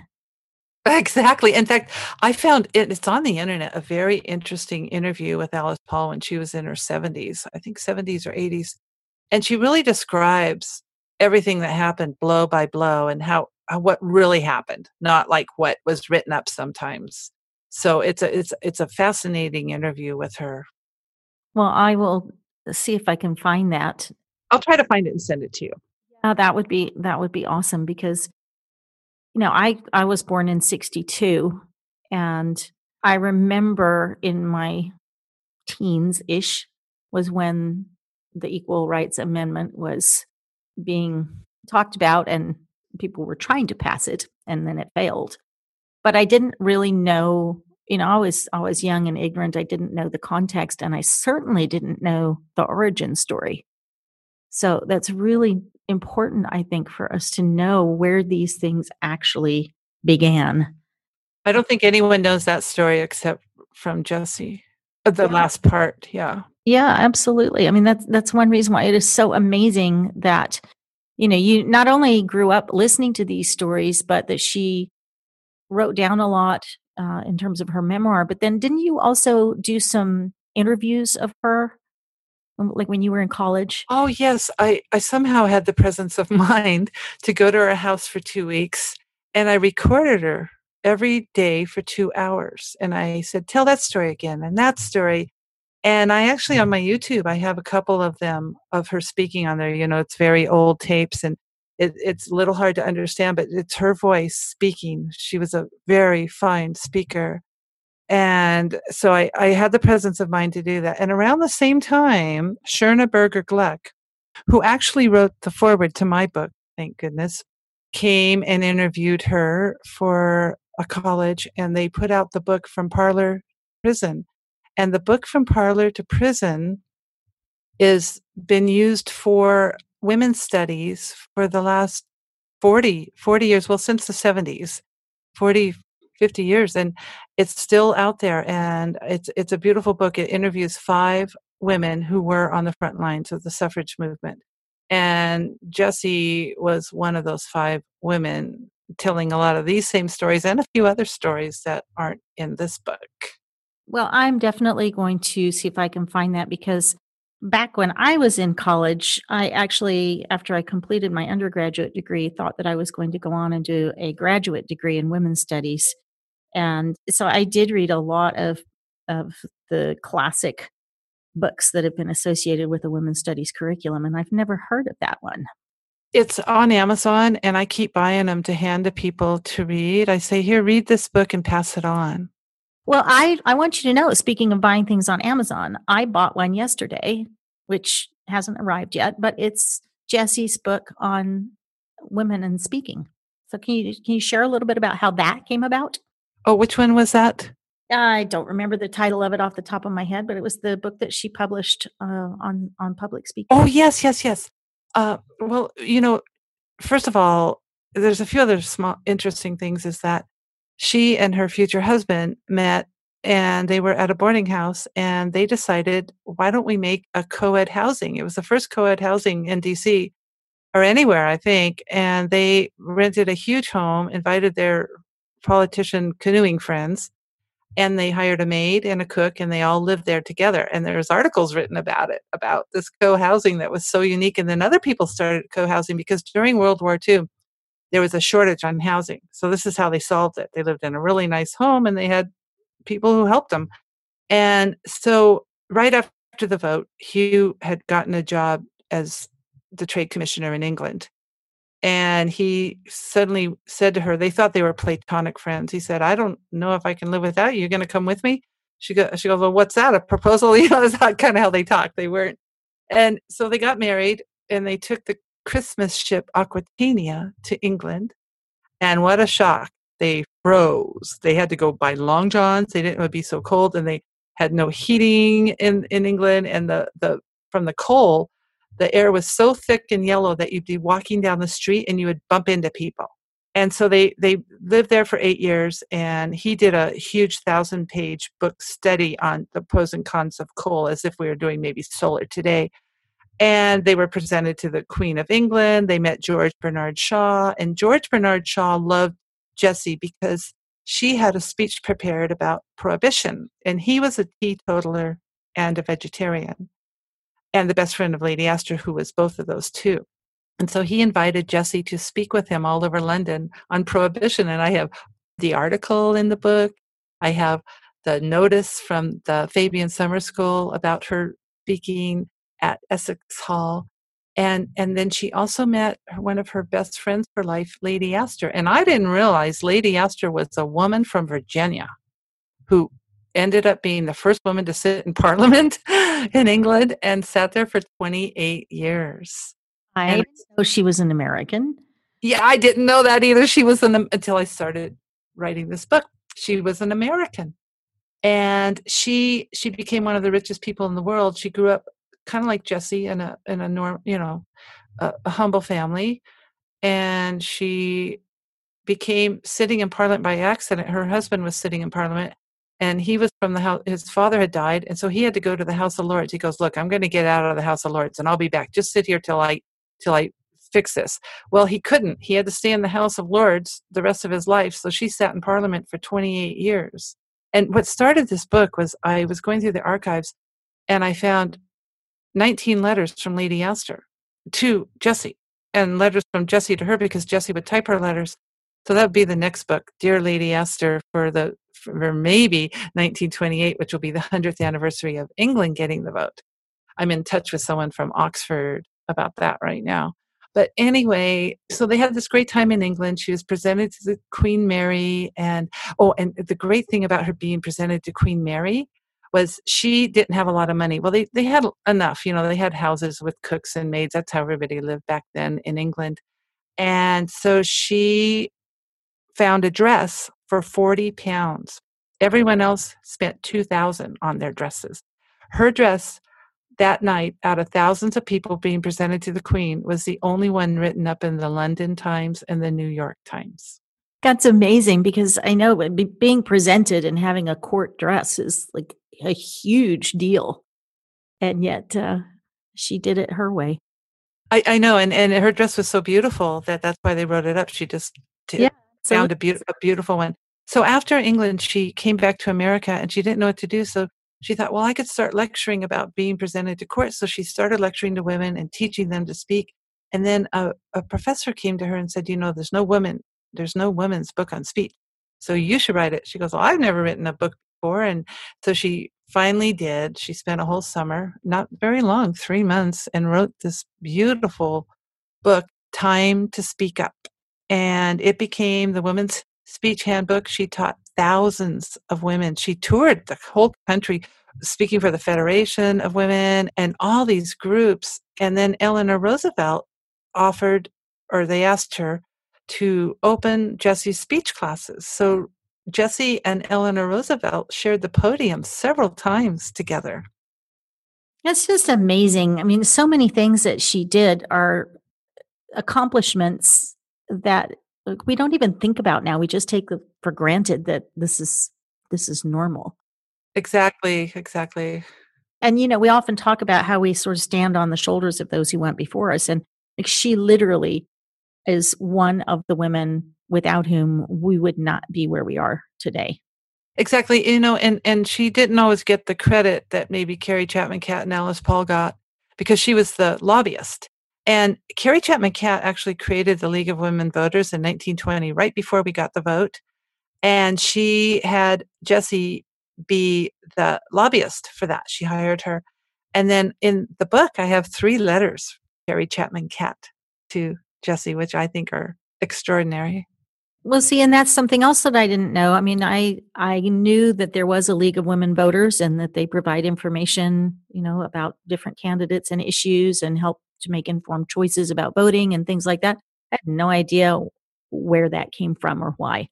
Exactly. In fact, I found it, it's on the internet a very interesting interview with Alice Paul when she was in her 70s, I think 70s or 80s. And she really describes everything that happened blow by blow and how, how what really happened, not like what was written up sometimes. So it's a it's it's a fascinating interview with her. Well, I will see if I can find that. I'll try to find it and send it to you. Yeah, that would be that would be awesome because you know, I I was born in 62 and I remember in my teens ish was when the Equal Rights Amendment was being talked about and people were trying to pass it and then it failed. But I didn't really know, you know, I was I was young and ignorant. I didn't know the context and I certainly didn't know the origin story. So that's really important, I think, for us to know where these things actually began. I don't think anyone knows that story except from Jessie. Uh, the yeah. last part, yeah. Yeah, absolutely. I mean, that's that's one reason why it is so amazing that you know you not only grew up listening to these stories, but that she wrote down a lot uh, in terms of her memoir. But then, didn't you also do some interviews of her Um, like when you were in college? Oh yes, I I somehow had the presence of mind to go to her house for 2 weeks and I recorded her every day for 2 hours and I said tell that story again and that story and I actually on mm. my YouTube I have a couple of them of her speaking on there you know it's very old tapes and it, it's a little hard to understand but it's her voice speaking she was a very fine speaker and so I, I had the presence of mind to do that. And around the same time, Sherna Berger Gluck, who actually wrote the foreword to my book, thank goodness, came and interviewed her for a college and they put out the book from parlor prison. And the book from parlor to prison is been used for women's studies for the last 40, 40 years, well, since the 70s, 40, 50 years and it's still out there and it's it's a beautiful book it interviews five women who were on the front lines of the suffrage movement and Jessie was one of those five women telling a lot of these same stories and a few other stories that aren't in this book. Well, I'm definitely going to see if I can find that because back when I was in college, I actually, after I completed my undergraduate degree, thought that I was going to go on and do a graduate degree in women's studies. And so I did read a lot of of the classic books that have been associated with the women's studies curriculum and I've never heard of that one. It's on Amazon and I keep buying them to hand to people to read. I say, "Here, read this book and pass it on." Well, I I want you to know speaking of buying things on Amazon, I bought one yesterday which hasn't arrived yet, but it's Jessie's book on women and speaking. So can you can you share a little bit about how that came about? Oh, which one was that? I don't remember the title of it off the top of my head, but it was the book that she published uh, on on public speaking. Oh yes, yes, yes. Uh, well, you know, first of all, there's a few other small interesting things. Is that she and her future husband met and they were at a boarding house and they decided, why don't we make a co-ed housing? It was the first co-ed housing in DC or anywhere, I think. And they rented a huge home, invited their politician canoeing friends and they hired a maid and a cook and they all lived there together and there's articles written about it about this co-housing that was so unique and then other people started co-housing because during world war ii there was a shortage on housing. So this is how they solved it. They lived in a really nice home and they had people who helped them. And so right after the vote hugh had gotten a job as the trade commissioner in england and he suddenly said to her, they thought they were platonic friends. He said, I don't know if I can live without you. You're going to come with me? She goes, she goes, well, what's that? A proposal? You know, that's kind of how they talk. They weren't. And so they got married and they took the Christmas ship Aquitania to England. And what a shock. They froze. They had to go buy long johns. They didn't want to be so cold and they had no heating in, in England. And the, the, from the coal, the air was so thick and yellow that you'd be walking down the street and you would bump into people. And so they they lived there for eight years and he did a huge thousand page book study on the pros and cons of coal as if we were doing maybe solar today. And they were presented to the queen of england. They met george bernard shaw and george bernard shaw loved jessie because she had a speech prepared about prohibition and he was a teetotaler and a vegetarian and the best friend of lady astor who was both of those too and so he invited Jessie to speak with him all over London on prohibition. And I have the article in the book. I have the notice from the Fabian Summer School about her speaking at Essex Hall. And, and then she also met one of her best friends for life, Lady Astor. And I didn't realize Lady Astor was a woman from Virginia who ended up being the first woman to sit in Parliament in England and sat there for 28 years. I and, know she was an American. Yeah, I didn't know that either. She was an until I started writing this book. She was an American, and she she became one of the richest people in the world. She grew up kind of like Jessie in a in a norm, you know, a, a humble family, and she became sitting in Parliament by accident. Her husband was sitting in Parliament, and he was from the house his father had died and so he had to go to the house of lords he goes look i'm going to get out of the house of lords and i'll be back just sit here till i till I fix this. Well, he couldn't. He had to stay in the House of Lords the rest of his life. So she sat in Parliament for 28 years. And what started this book was I was going through the archives and I found 19 letters from Lady Astor to Jessie and letters from Jessie to her because Jessie would type her letters. So that would be the next book, Dear Lady Astor, for the for maybe 1928, which will be the 100th anniversary of England getting the vote. I'm in touch with someone from Oxford about that right now. But anyway, so they had this great time in England. She was presented to the Queen Mary, and oh, and the great thing about her being presented to Queen Mary was she didn't have a lot of money. Well, they, they had enough, you know, they had houses with cooks and maids. That's how everybody lived back then in England. And so she found a dress for 40 pounds. Everyone else spent 2000 on their dresses. Her dress that night, out of thousands of people being presented to the Queen, was the only one written up in the London Times and the New York Times. That's amazing because I know being presented and having a court dress is like a huge deal. And yet uh, she did it her way. I, I, know. And, and her dress was so beautiful that that's why they wrote it up. She just did, yeah, found a, be- a beautiful one. So after England, she came back to America and she didn't know what to do. So she thought, well, I could start lecturing about being presented to court. So she started lecturing to women and teaching them to speak. And then a, a professor came to her and said, you know, there's no woman, there's no women's book on speech. So you should write it. She goes, well, I've never written a book before. And so she finally did. She spent a whole summer, not very long, three months, and wrote this beautiful book, Time to Speak Up. And it became the women's speech handbook. She taught thousands of women. She toured the whole country speaking for the Federation of Women and all these groups. And then Eleanor Roosevelt offered, or they asked her to open Jessie's speech classes. So Jessie and Eleanor Roosevelt shared the podium several times together. It's just amazing. I mean, so many things that she did are accomplishments that we don't even think about now. We just take for granted that this is this is normal. Exactly, exactly. And you know, we often talk about how we sort of stand on the shoulders of those who went before us and like she literally is one of the women without whom we would not be where we are today. Exactly. You know, and and she didn't always get the credit that maybe Carrie Chapman Catt and Alice Paul got because she was the lobbyist. And Carrie Chapman Catt actually created the League of Women Voters in 1920, right before we got the vote. And she had Jessie be the lobbyist for that. She hired her. And then in the book, I have three letters, Carrie Chapman Catt to Jessie, which I think are extraordinary. Well, see, and that's something else that I didn't know. I mean, I I knew that there was a League of Women Voters and that they provide information, you know, about different candidates and issues and help to make informed choices about voting and things like that. I had no idea where that came from or why.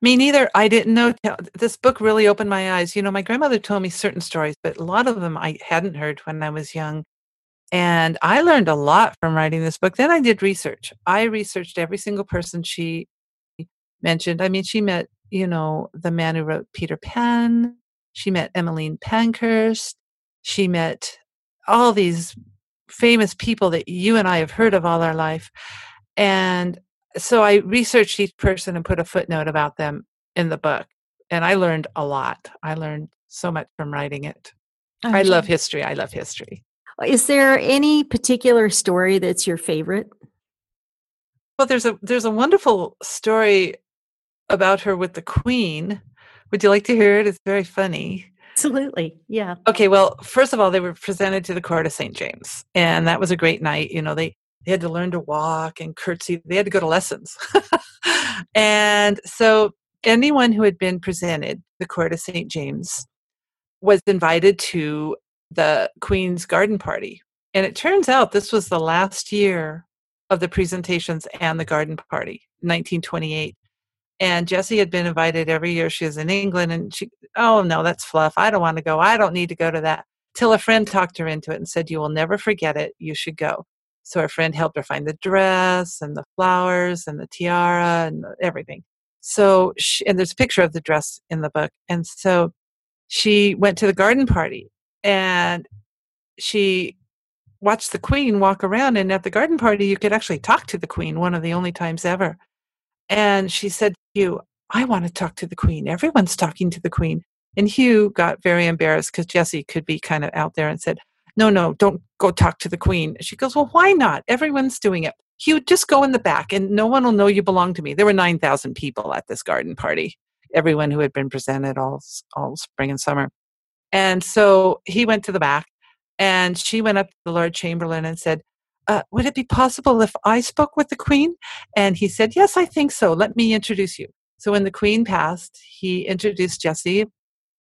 Me neither. I didn't know. This book really opened my eyes. You know, my grandmother told me certain stories, but a lot of them I hadn't heard when I was young. And I learned a lot from writing this book. Then I did research. I researched every single person she mentioned. I mean, she met, you know, the man who wrote Peter Pan. She met Emmeline Pankhurst. She met all these famous people that you and I have heard of all our life. And so I researched each person and put a footnote about them in the book. And I learned a lot. I learned so much from writing it. Oh, I love history. I love history. Is there any particular story that's your favorite? Well, there's a there's a wonderful story about her with the Queen. Would you like to hear it? It's very funny. Absolutely. Yeah. Okay. Well, first of all, they were presented to the court of St. James, and that was a great night. You know, they, they had to learn to walk and curtsy, they had to go to lessons. and so, anyone who had been presented the court of St. James was invited to the Queen's garden party. And it turns out this was the last year of the presentations and the garden party, 1928. And Jessie had been invited every year. She was in England and she, oh no, that's fluff. I don't want to go. I don't need to go to that. Till a friend talked her into it and said, You will never forget it. You should go. So her friend helped her find the dress and the flowers and the tiara and everything. So, she, and there's a picture of the dress in the book. And so she went to the garden party and she watched the queen walk around. And at the garden party, you could actually talk to the queen, one of the only times ever. And she said, to Hugh, I want to talk to the queen. Everyone's talking to the queen. And Hugh got very embarrassed because Jessie could be kind of out there and said, No, no, don't go talk to the queen. She goes, Well, why not? Everyone's doing it. Hugh, just go in the back and no one will know you belong to me. There were 9,000 people at this garden party, everyone who had been presented all, all spring and summer. And so he went to the back and she went up to the Lord Chamberlain and said, uh, would it be possible if I spoke with the Queen? And he said, Yes, I think so. Let me introduce you. So when the Queen passed, he introduced Jessie.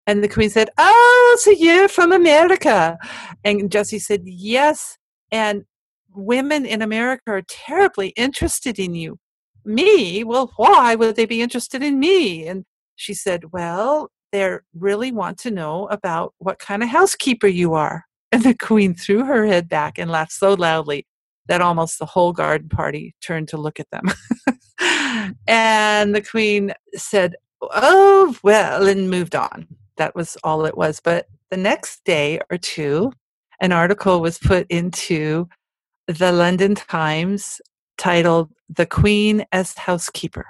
And the Queen said, Oh, so you're from America. And Jessie said, Yes. And women in America are terribly interested in you. Me? Well, why would they be interested in me? And she said, Well, they really want to know about what kind of housekeeper you are. And the queen threw her head back and laughed so loudly that almost the whole garden party turned to look at them. and the queen said, Oh, well, and moved on. That was all it was. But the next day or two, an article was put into the London Times titled The Queen as Housekeeper.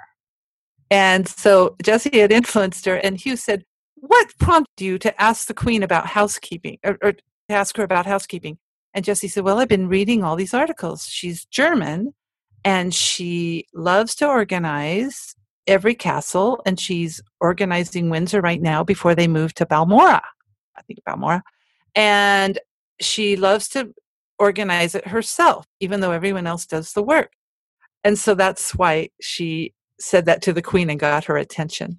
And so Jessie had influenced her, and Hugh said, What prompted you to ask the Queen about housekeeping or, or ask her about housekeeping? And Jessie said, Well, I've been reading all these articles. She's German and she loves to organize every castle, and she's organizing Windsor right now before they move to Balmora. I think Balmoral. And she loves to organize it herself, even though everyone else does the work. And so that's why she said that to the queen and got her attention.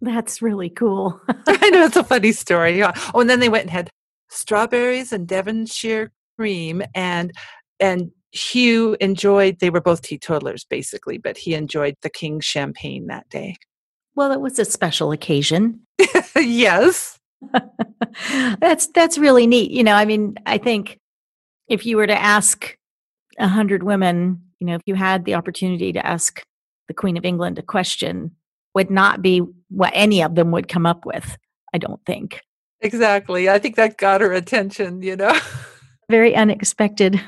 That's really cool. I know it's a funny story. Oh, and then they went and had strawberries and Devonshire cream and and Hugh enjoyed they were both teetotalers basically, but he enjoyed the King's champagne that day. Well, it was a special occasion. yes. that's that's really neat. You know, I mean, I think if you were to ask a hundred women, you know, if you had the opportunity to ask the Queen of England a question, would not be what any of them would come up with. I don't think. Exactly. I think that got her attention, you know. very unexpected.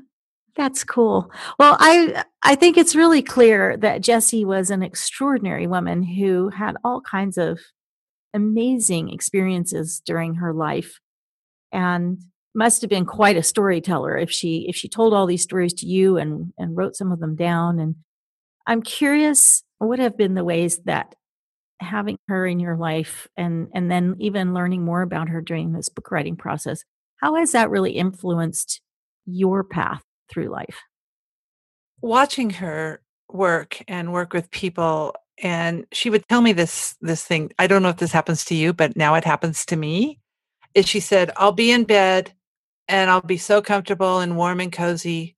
That's cool. Well, I I think it's really clear that Jessie was an extraordinary woman who had all kinds of amazing experiences during her life and must have been quite a storyteller if she if she told all these stories to you and and wrote some of them down and I'm curious what have been the ways that having her in your life and and then even learning more about her during this book writing process how has that really influenced your path through life? Watching her work and work with people and she would tell me this this thing i don't know if this happens to you but now it happens to me is she said i'll be in bed and i'll be so comfortable and warm and cozy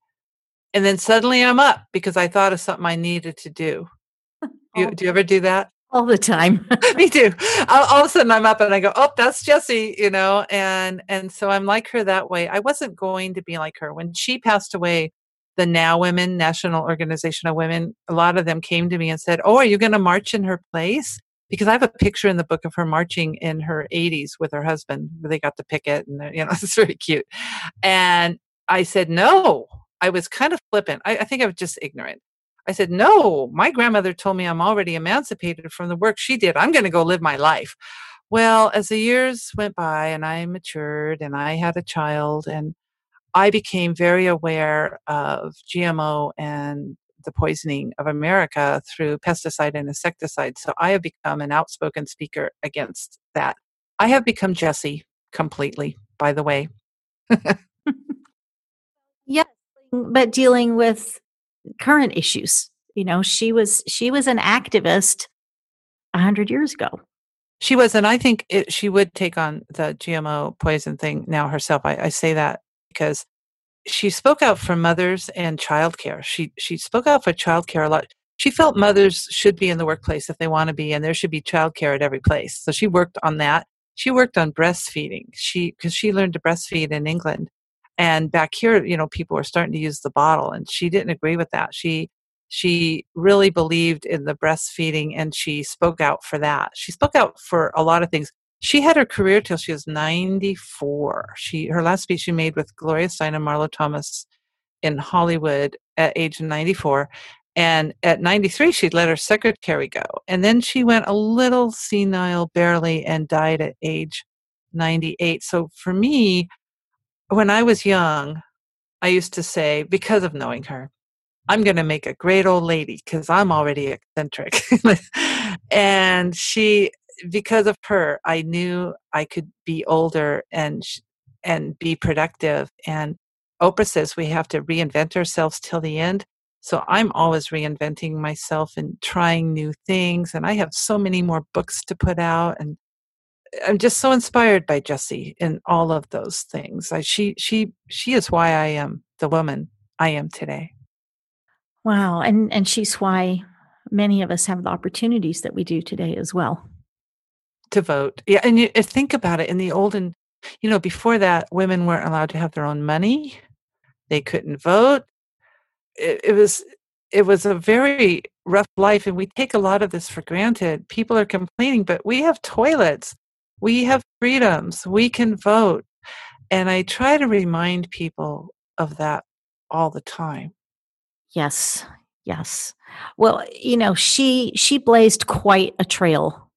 and then suddenly i'm up because i thought of something i needed to do you, oh do you ever do that all the time me too all, of a sudden i'm up and i go oh that's jessie you know and and so i'm like her that way i wasn't going to be like her when she passed away the Now Women, National Organization of Women, a lot of them came to me and said, Oh, are you going to march in her place? Because I have a picture in the book of her marching in her 80s with her husband. They got to picket, and you know, it's very cute. And I said, No. I was kind of flippant. I, I think I was just ignorant. I said, No, my grandmother told me I'm already emancipated from the work she did. I'm going to go live my life. Well, as the years went by and I matured and I had a child and I became very aware of GMO and the poisoning of America through pesticide and insecticide. So I have become an outspoken speaker against that. I have become Jessie completely, by the way. yes, but dealing with current issues. You know, she was she was an activist a hundred years ago. She was, and I think it, she would take on the GMO poison thing now herself. I, I say that because she spoke out for mothers and childcare. She she spoke out for childcare a lot. She felt mothers should be in the workplace if they want to be, and there should be childcare at every place. So she worked on that. She worked on breastfeeding. She because she learned to breastfeed in England, and back here, you know, people were starting to use the bottle, and she didn't agree with that. She she really believed in the breastfeeding, and she spoke out for that. She spoke out for a lot of things she had her career till she was 94. She her last speech she made with Gloria Steinem and Marlo Thomas in Hollywood at age 94. And at 93, she'd let her secretary go. And then she went a little senile, barely, and died at age 98. So for me, when I was young, I used to say, because of knowing her, I'm going to make a great old lady because I'm already eccentric. and she because of her, I knew I could be older and and be productive. And Oprah says we have to reinvent ourselves till the end. So I'm always reinventing myself and trying new things. And I have so many more books to put out. And I'm just so inspired by Jessie in all of those things. I, she she she is why I am the woman I am today. Wow, and and she's why many of us have the opportunities that we do today as well to vote. Yeah, and you think about it in the olden, you know, before that, women weren't allowed to have their own money. They couldn't vote. It, it was it was a very rough life, and we take a lot of this for granted. People are complaining, but we have toilets, we have freedoms, we can vote, and I try to remind people of that all the time. Yes, yes. Well, you know, she she blazed quite a trail.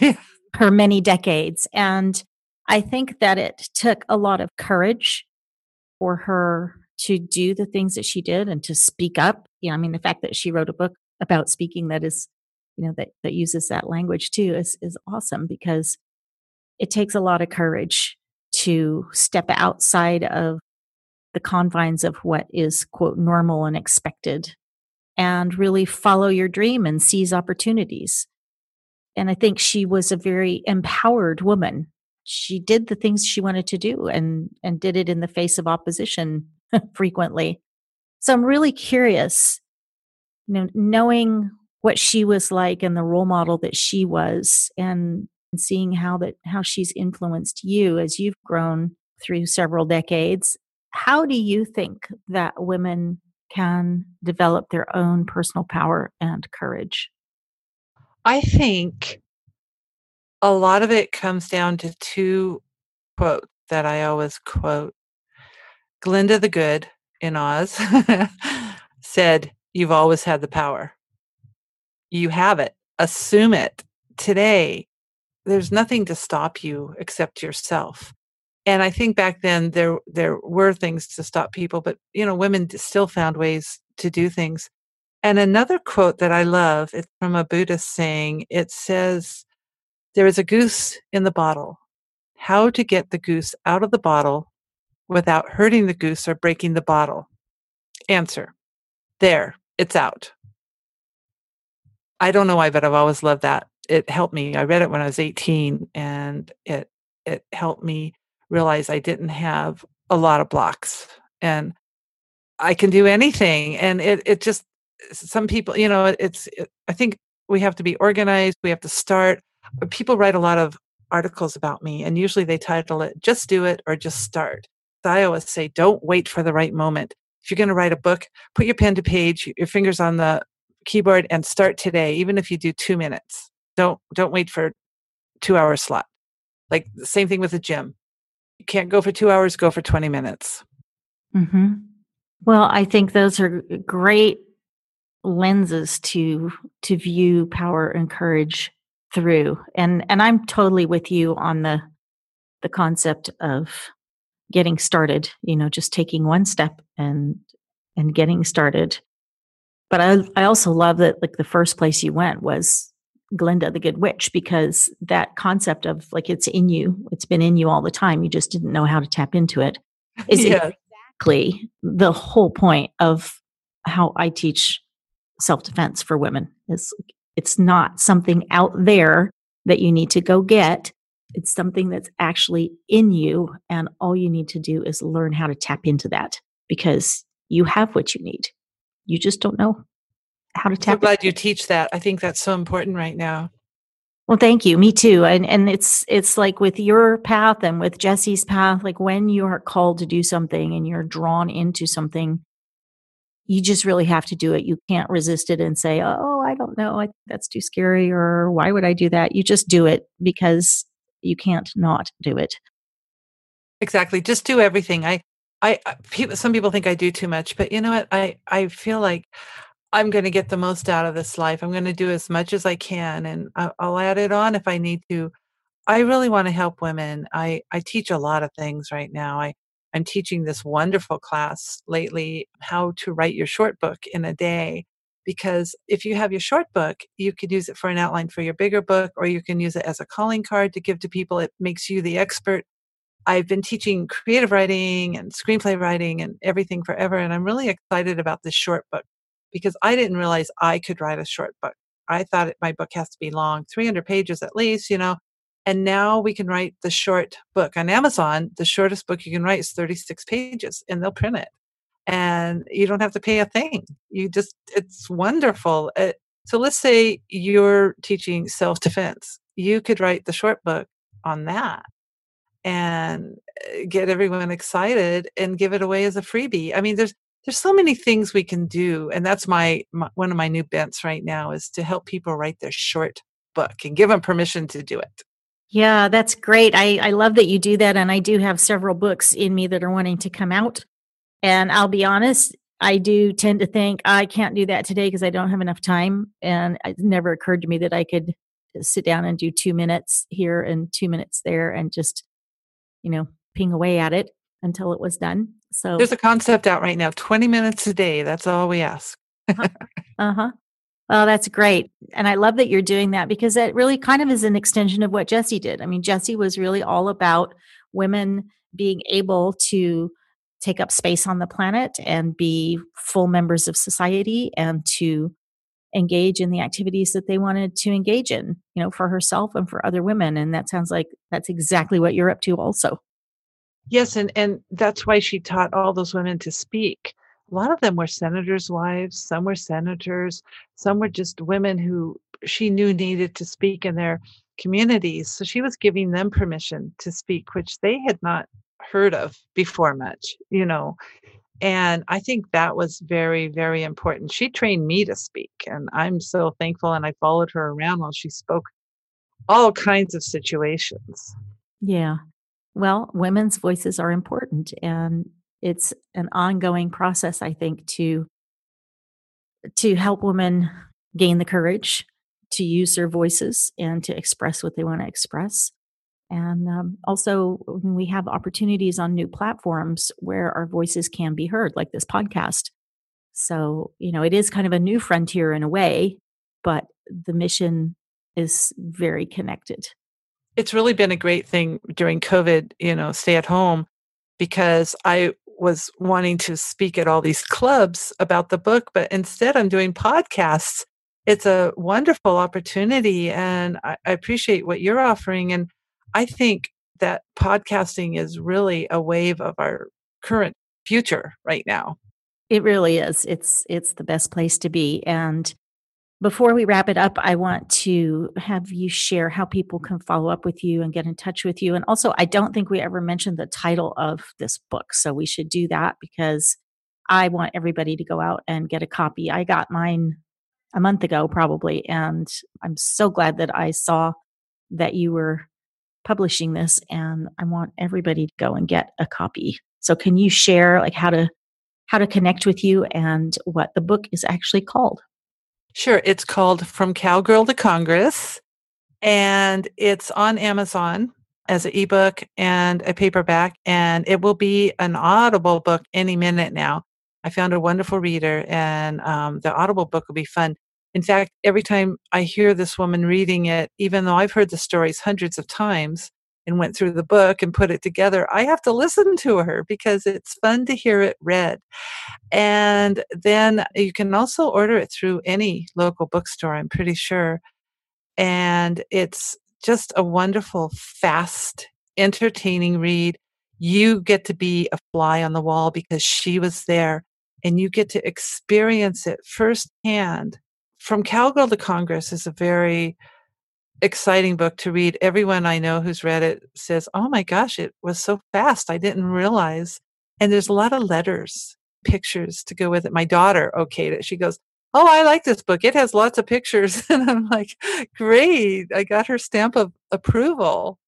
her many decades. And I think that it took a lot of courage for her to do the things that she did and to speak up. You know, I mean, the fact that she wrote a book about speaking that is, you know, that, that uses that language too is, is awesome because it takes a lot of courage to step outside of the confines of what is quote normal and expected and really follow your dream and seize opportunities and I think she was a very empowered woman. She did the things she wanted to do and and did it in the face of opposition frequently. So I'm really curious, you know, knowing what she was like and the role model that she was and seeing how that how she's influenced you as you've grown through several decades. How do you think that women can develop their own personal power and courage? I think a lot of it comes down to two quotes that I always quote. Glinda the Good in Oz said, You've always had the power. You have it. Assume it. Today, there's nothing to stop you except yourself. And I think back then there there were things to stop people, but you know, women still found ways to do things. And another quote that I love, it's from a Buddhist saying, it says, There is a goose in the bottle. How to get the goose out of the bottle without hurting the goose or breaking the bottle? Answer. There, it's out. I don't know why, but I've always loved that. It helped me. I read it when I was 18 and it it helped me realize I didn't have a lot of blocks and I can do anything. And it it just some people, you know, it's it, I think we have to be organized, we have to start. Uh, people write a lot of articles about me and usually they title it just do it or just start. I always say don't wait for the right moment. If you're going to write a book, put your pen to page, your fingers on the keyboard and start today even if you do 2 minutes. Don't don't wait for 2 hour slot. Like the same thing with the gym. You can't go for 2 hours, go for 20 minutes. Mm-hmm. Well, I think those are great lenses to to view power and courage through. And and I'm totally with you on the the concept of getting started, you know, just taking one step and and getting started. But I I also love that like the first place you went was Glinda the Good Witch because that concept of like it's in you, it's been in you all the time. You just didn't know how to tap into it. Is yeah. exactly the whole point of how I teach self defense for women. Is it's not something out there that you need to go get. It's something that's actually in you, and all you need to do is learn how to tap into that because you have what you need. You just don't know how to tap. I'm glad you teach that. I think that's so important right now. Well, thank you. Me too. And and it's it's like with your path and with Jessie's path, like when you are called to do something and you're drawn into something, you just really have to do it. You can't resist it and say, "Oh, I don't know, I, that's too scary," or "Why would I do that?" You just do it because you can't not do it. Exactly. Just do everything. I, I, people, some people think I do too much, but you know what? I, I feel like I'm going to get the most out of this life. I'm going to do as much as I can, and I'll add it on if I need to. I really want to help women. I, I teach a lot of things right now. I, I'm teaching this wonderful class lately, how to write your short book in a day. Because if you have your short book, you could use it for an outline for your bigger book, or you can use it as a calling card to give to people. It makes you the expert. I've been teaching creative writing and screenplay writing and everything forever. And I'm really excited about this short book because I didn't realize I could write a short book. I thought my book has to be long, 300 pages at least, you know. And now we can write the short book on Amazon. The shortest book you can write is 36 pages and they'll print it. And you don't have to pay a thing. You just, it's wonderful. It, so let's say you're teaching self defense. You could write the short book on that and eh, get everyone excited and give it away as a freebie. I mean, there's, there's so many things we can do and that's my, my, one of my new bents right now is to help people write their short book and give them permission to do it. Yeah that's great I, I love that you do that and i do have several books in me that are wanting to come out and i'll be honest i do tend to think i can't do that today because i don't have enough time and it never occurred to me that i could sit down and do two minutes here and two minutes there and just you know ping away at it until it was done so there's a concept out right now 20 minutes a day. That's all we ask. uh huh. Well, that's great. And I love that you're doing that because it really kind of is an extension of what Jessie did. I mean, Jessie was really all about women being able to take up space on the planet and be full members of society and to engage in the activities that they wanted to engage in, you know, for herself and for other women. And that sounds like that's exactly what you're up to also. Yes, and and that's why she taught all those women to speak. A lot of them were senators' wives, some were senators, some were just women who she knew needed to speak in their communities. So she was giving them permission to speak, which they had not heard of before much, you know. And I think that was very, very important. She trained me to speak, and I'm so thankful. And I followed her around while she spoke all kinds of situations. Yeah. Well, women's voices are important and it's an ongoing process I think to to help women gain the courage to use their voices and to express what they want to express. And um, also, we have opportunities on new platforms where our voices can be heard, like this podcast. So, you know, it is kind of a new frontier in a way, but the mission is very connected it's really been a great thing during COVID, you know, stay at home, because I was wanting to speak at all these clubs about the book, but instead I'm doing podcasts. it's a wonderful opportunity and I, I appreciate what you're offering. And I think that podcasting is really a wave of our current future right now. It really is. It's it's the best place to be. And before we wrap it up, I want to have you share how people can follow up with you and get in touch with you. And also, I don't think we ever mentioned the title of this book. So we should do that because I want everybody to go out and get a copy. I got mine a month ago, probably. And I'm so glad that I saw that you were publishing this. And I want everybody to go and get a copy. So can you share like how to how to connect with you and what the book is actually called? Sure. It's called From Cowgirl to Congress, and it's on Amazon as an ebook and a paperback, and it will be an Audible book any minute now. I found a wonderful reader, and um, the Audible book will be fun. In fact, every time I hear this woman reading it, even though I've heard the stories hundreds of times and went through the book and put it together, I have to listen to her because it's fun to hear it read. And then you can also order it through any local bookstore, I'm pretty sure. And it's just a wonderful, fast, entertaining read. You get to be a fly on the wall because she was there and you get to experience it firsthand. From Cowgirl to Congress is a very exciting book to read. Everyone I know who's read it says, Oh my gosh, it was so fast. I didn't realize. And there's a lot of letters pictures to go with it. My daughter okayed it. She goes, Oh, I like this book. It has lots of pictures. And I'm like, Great. I got her stamp of approval.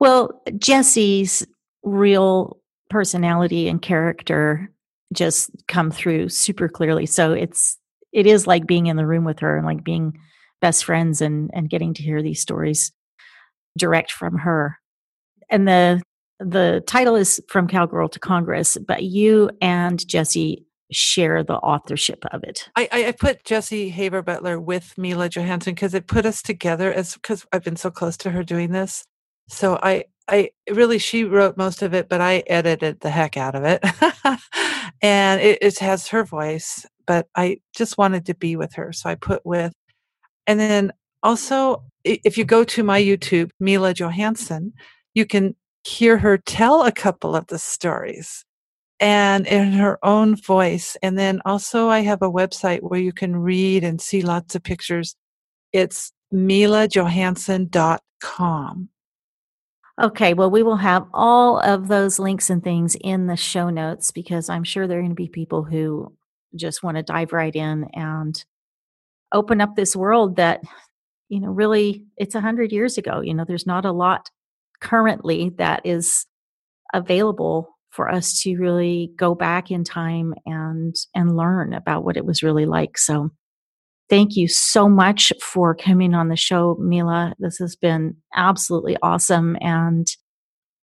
Well, Jessie's real personality and character just come through super clearly. So it's it is like being in the room with her and like being best friends and and getting to hear these stories direct from her. And the the title is From Cowgirl to Congress, but you and Jessie share the authorship of it. I, I put Jessie Haver Butler with Mila Johansen because it put us together as because I've been so close to her doing this. So I I really she wrote most of it, but I edited the heck out of it. and it, it has her voice, but I just wanted to be with her. So I put with and then also if you go to my YouTube, Mila Johansen, you can hear her tell a couple of the stories and in her own voice. And then also, I have a website where you can read and see lots of pictures. It's milajohansen.com. Okay, well, we will have all of those links and things in the show notes because I'm sure there are going to be people who just want to dive right in and open up this world that, you know, really it's a hundred years ago. You know, there's not a lot currently that is available for us to really go back in time and and learn about what it was really like so thank you so much for coming on the show mila this has been absolutely awesome and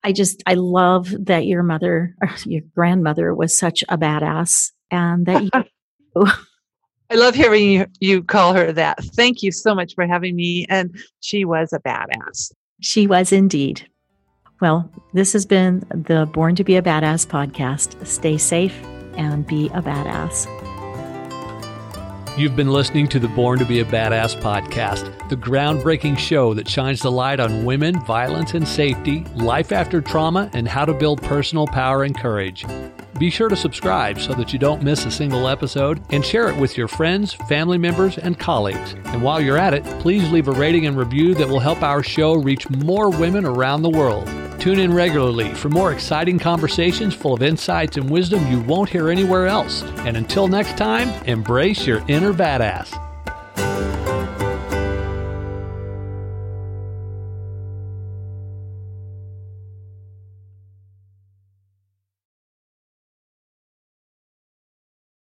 i just i love that your mother your grandmother was such a badass and that you oh, I love hearing you, you call her that. Thank you so much for having me. And she was a badass. She was indeed. Well, this has been the Born to Be a Badass podcast. Stay safe and be a badass. You've been listening to the Born to Be a Badass podcast, the groundbreaking show that shines the light on women, violence and safety, life after trauma, and how to build personal power and courage. Be sure to subscribe so that you don't miss a single episode and share it with your friends, family members, and colleagues. And while you're at it, please leave a rating and review that will help our show reach more women around the world. Tune in regularly for more exciting conversations full of insights and wisdom you won't hear anywhere else. And until next time, embrace your inner badass.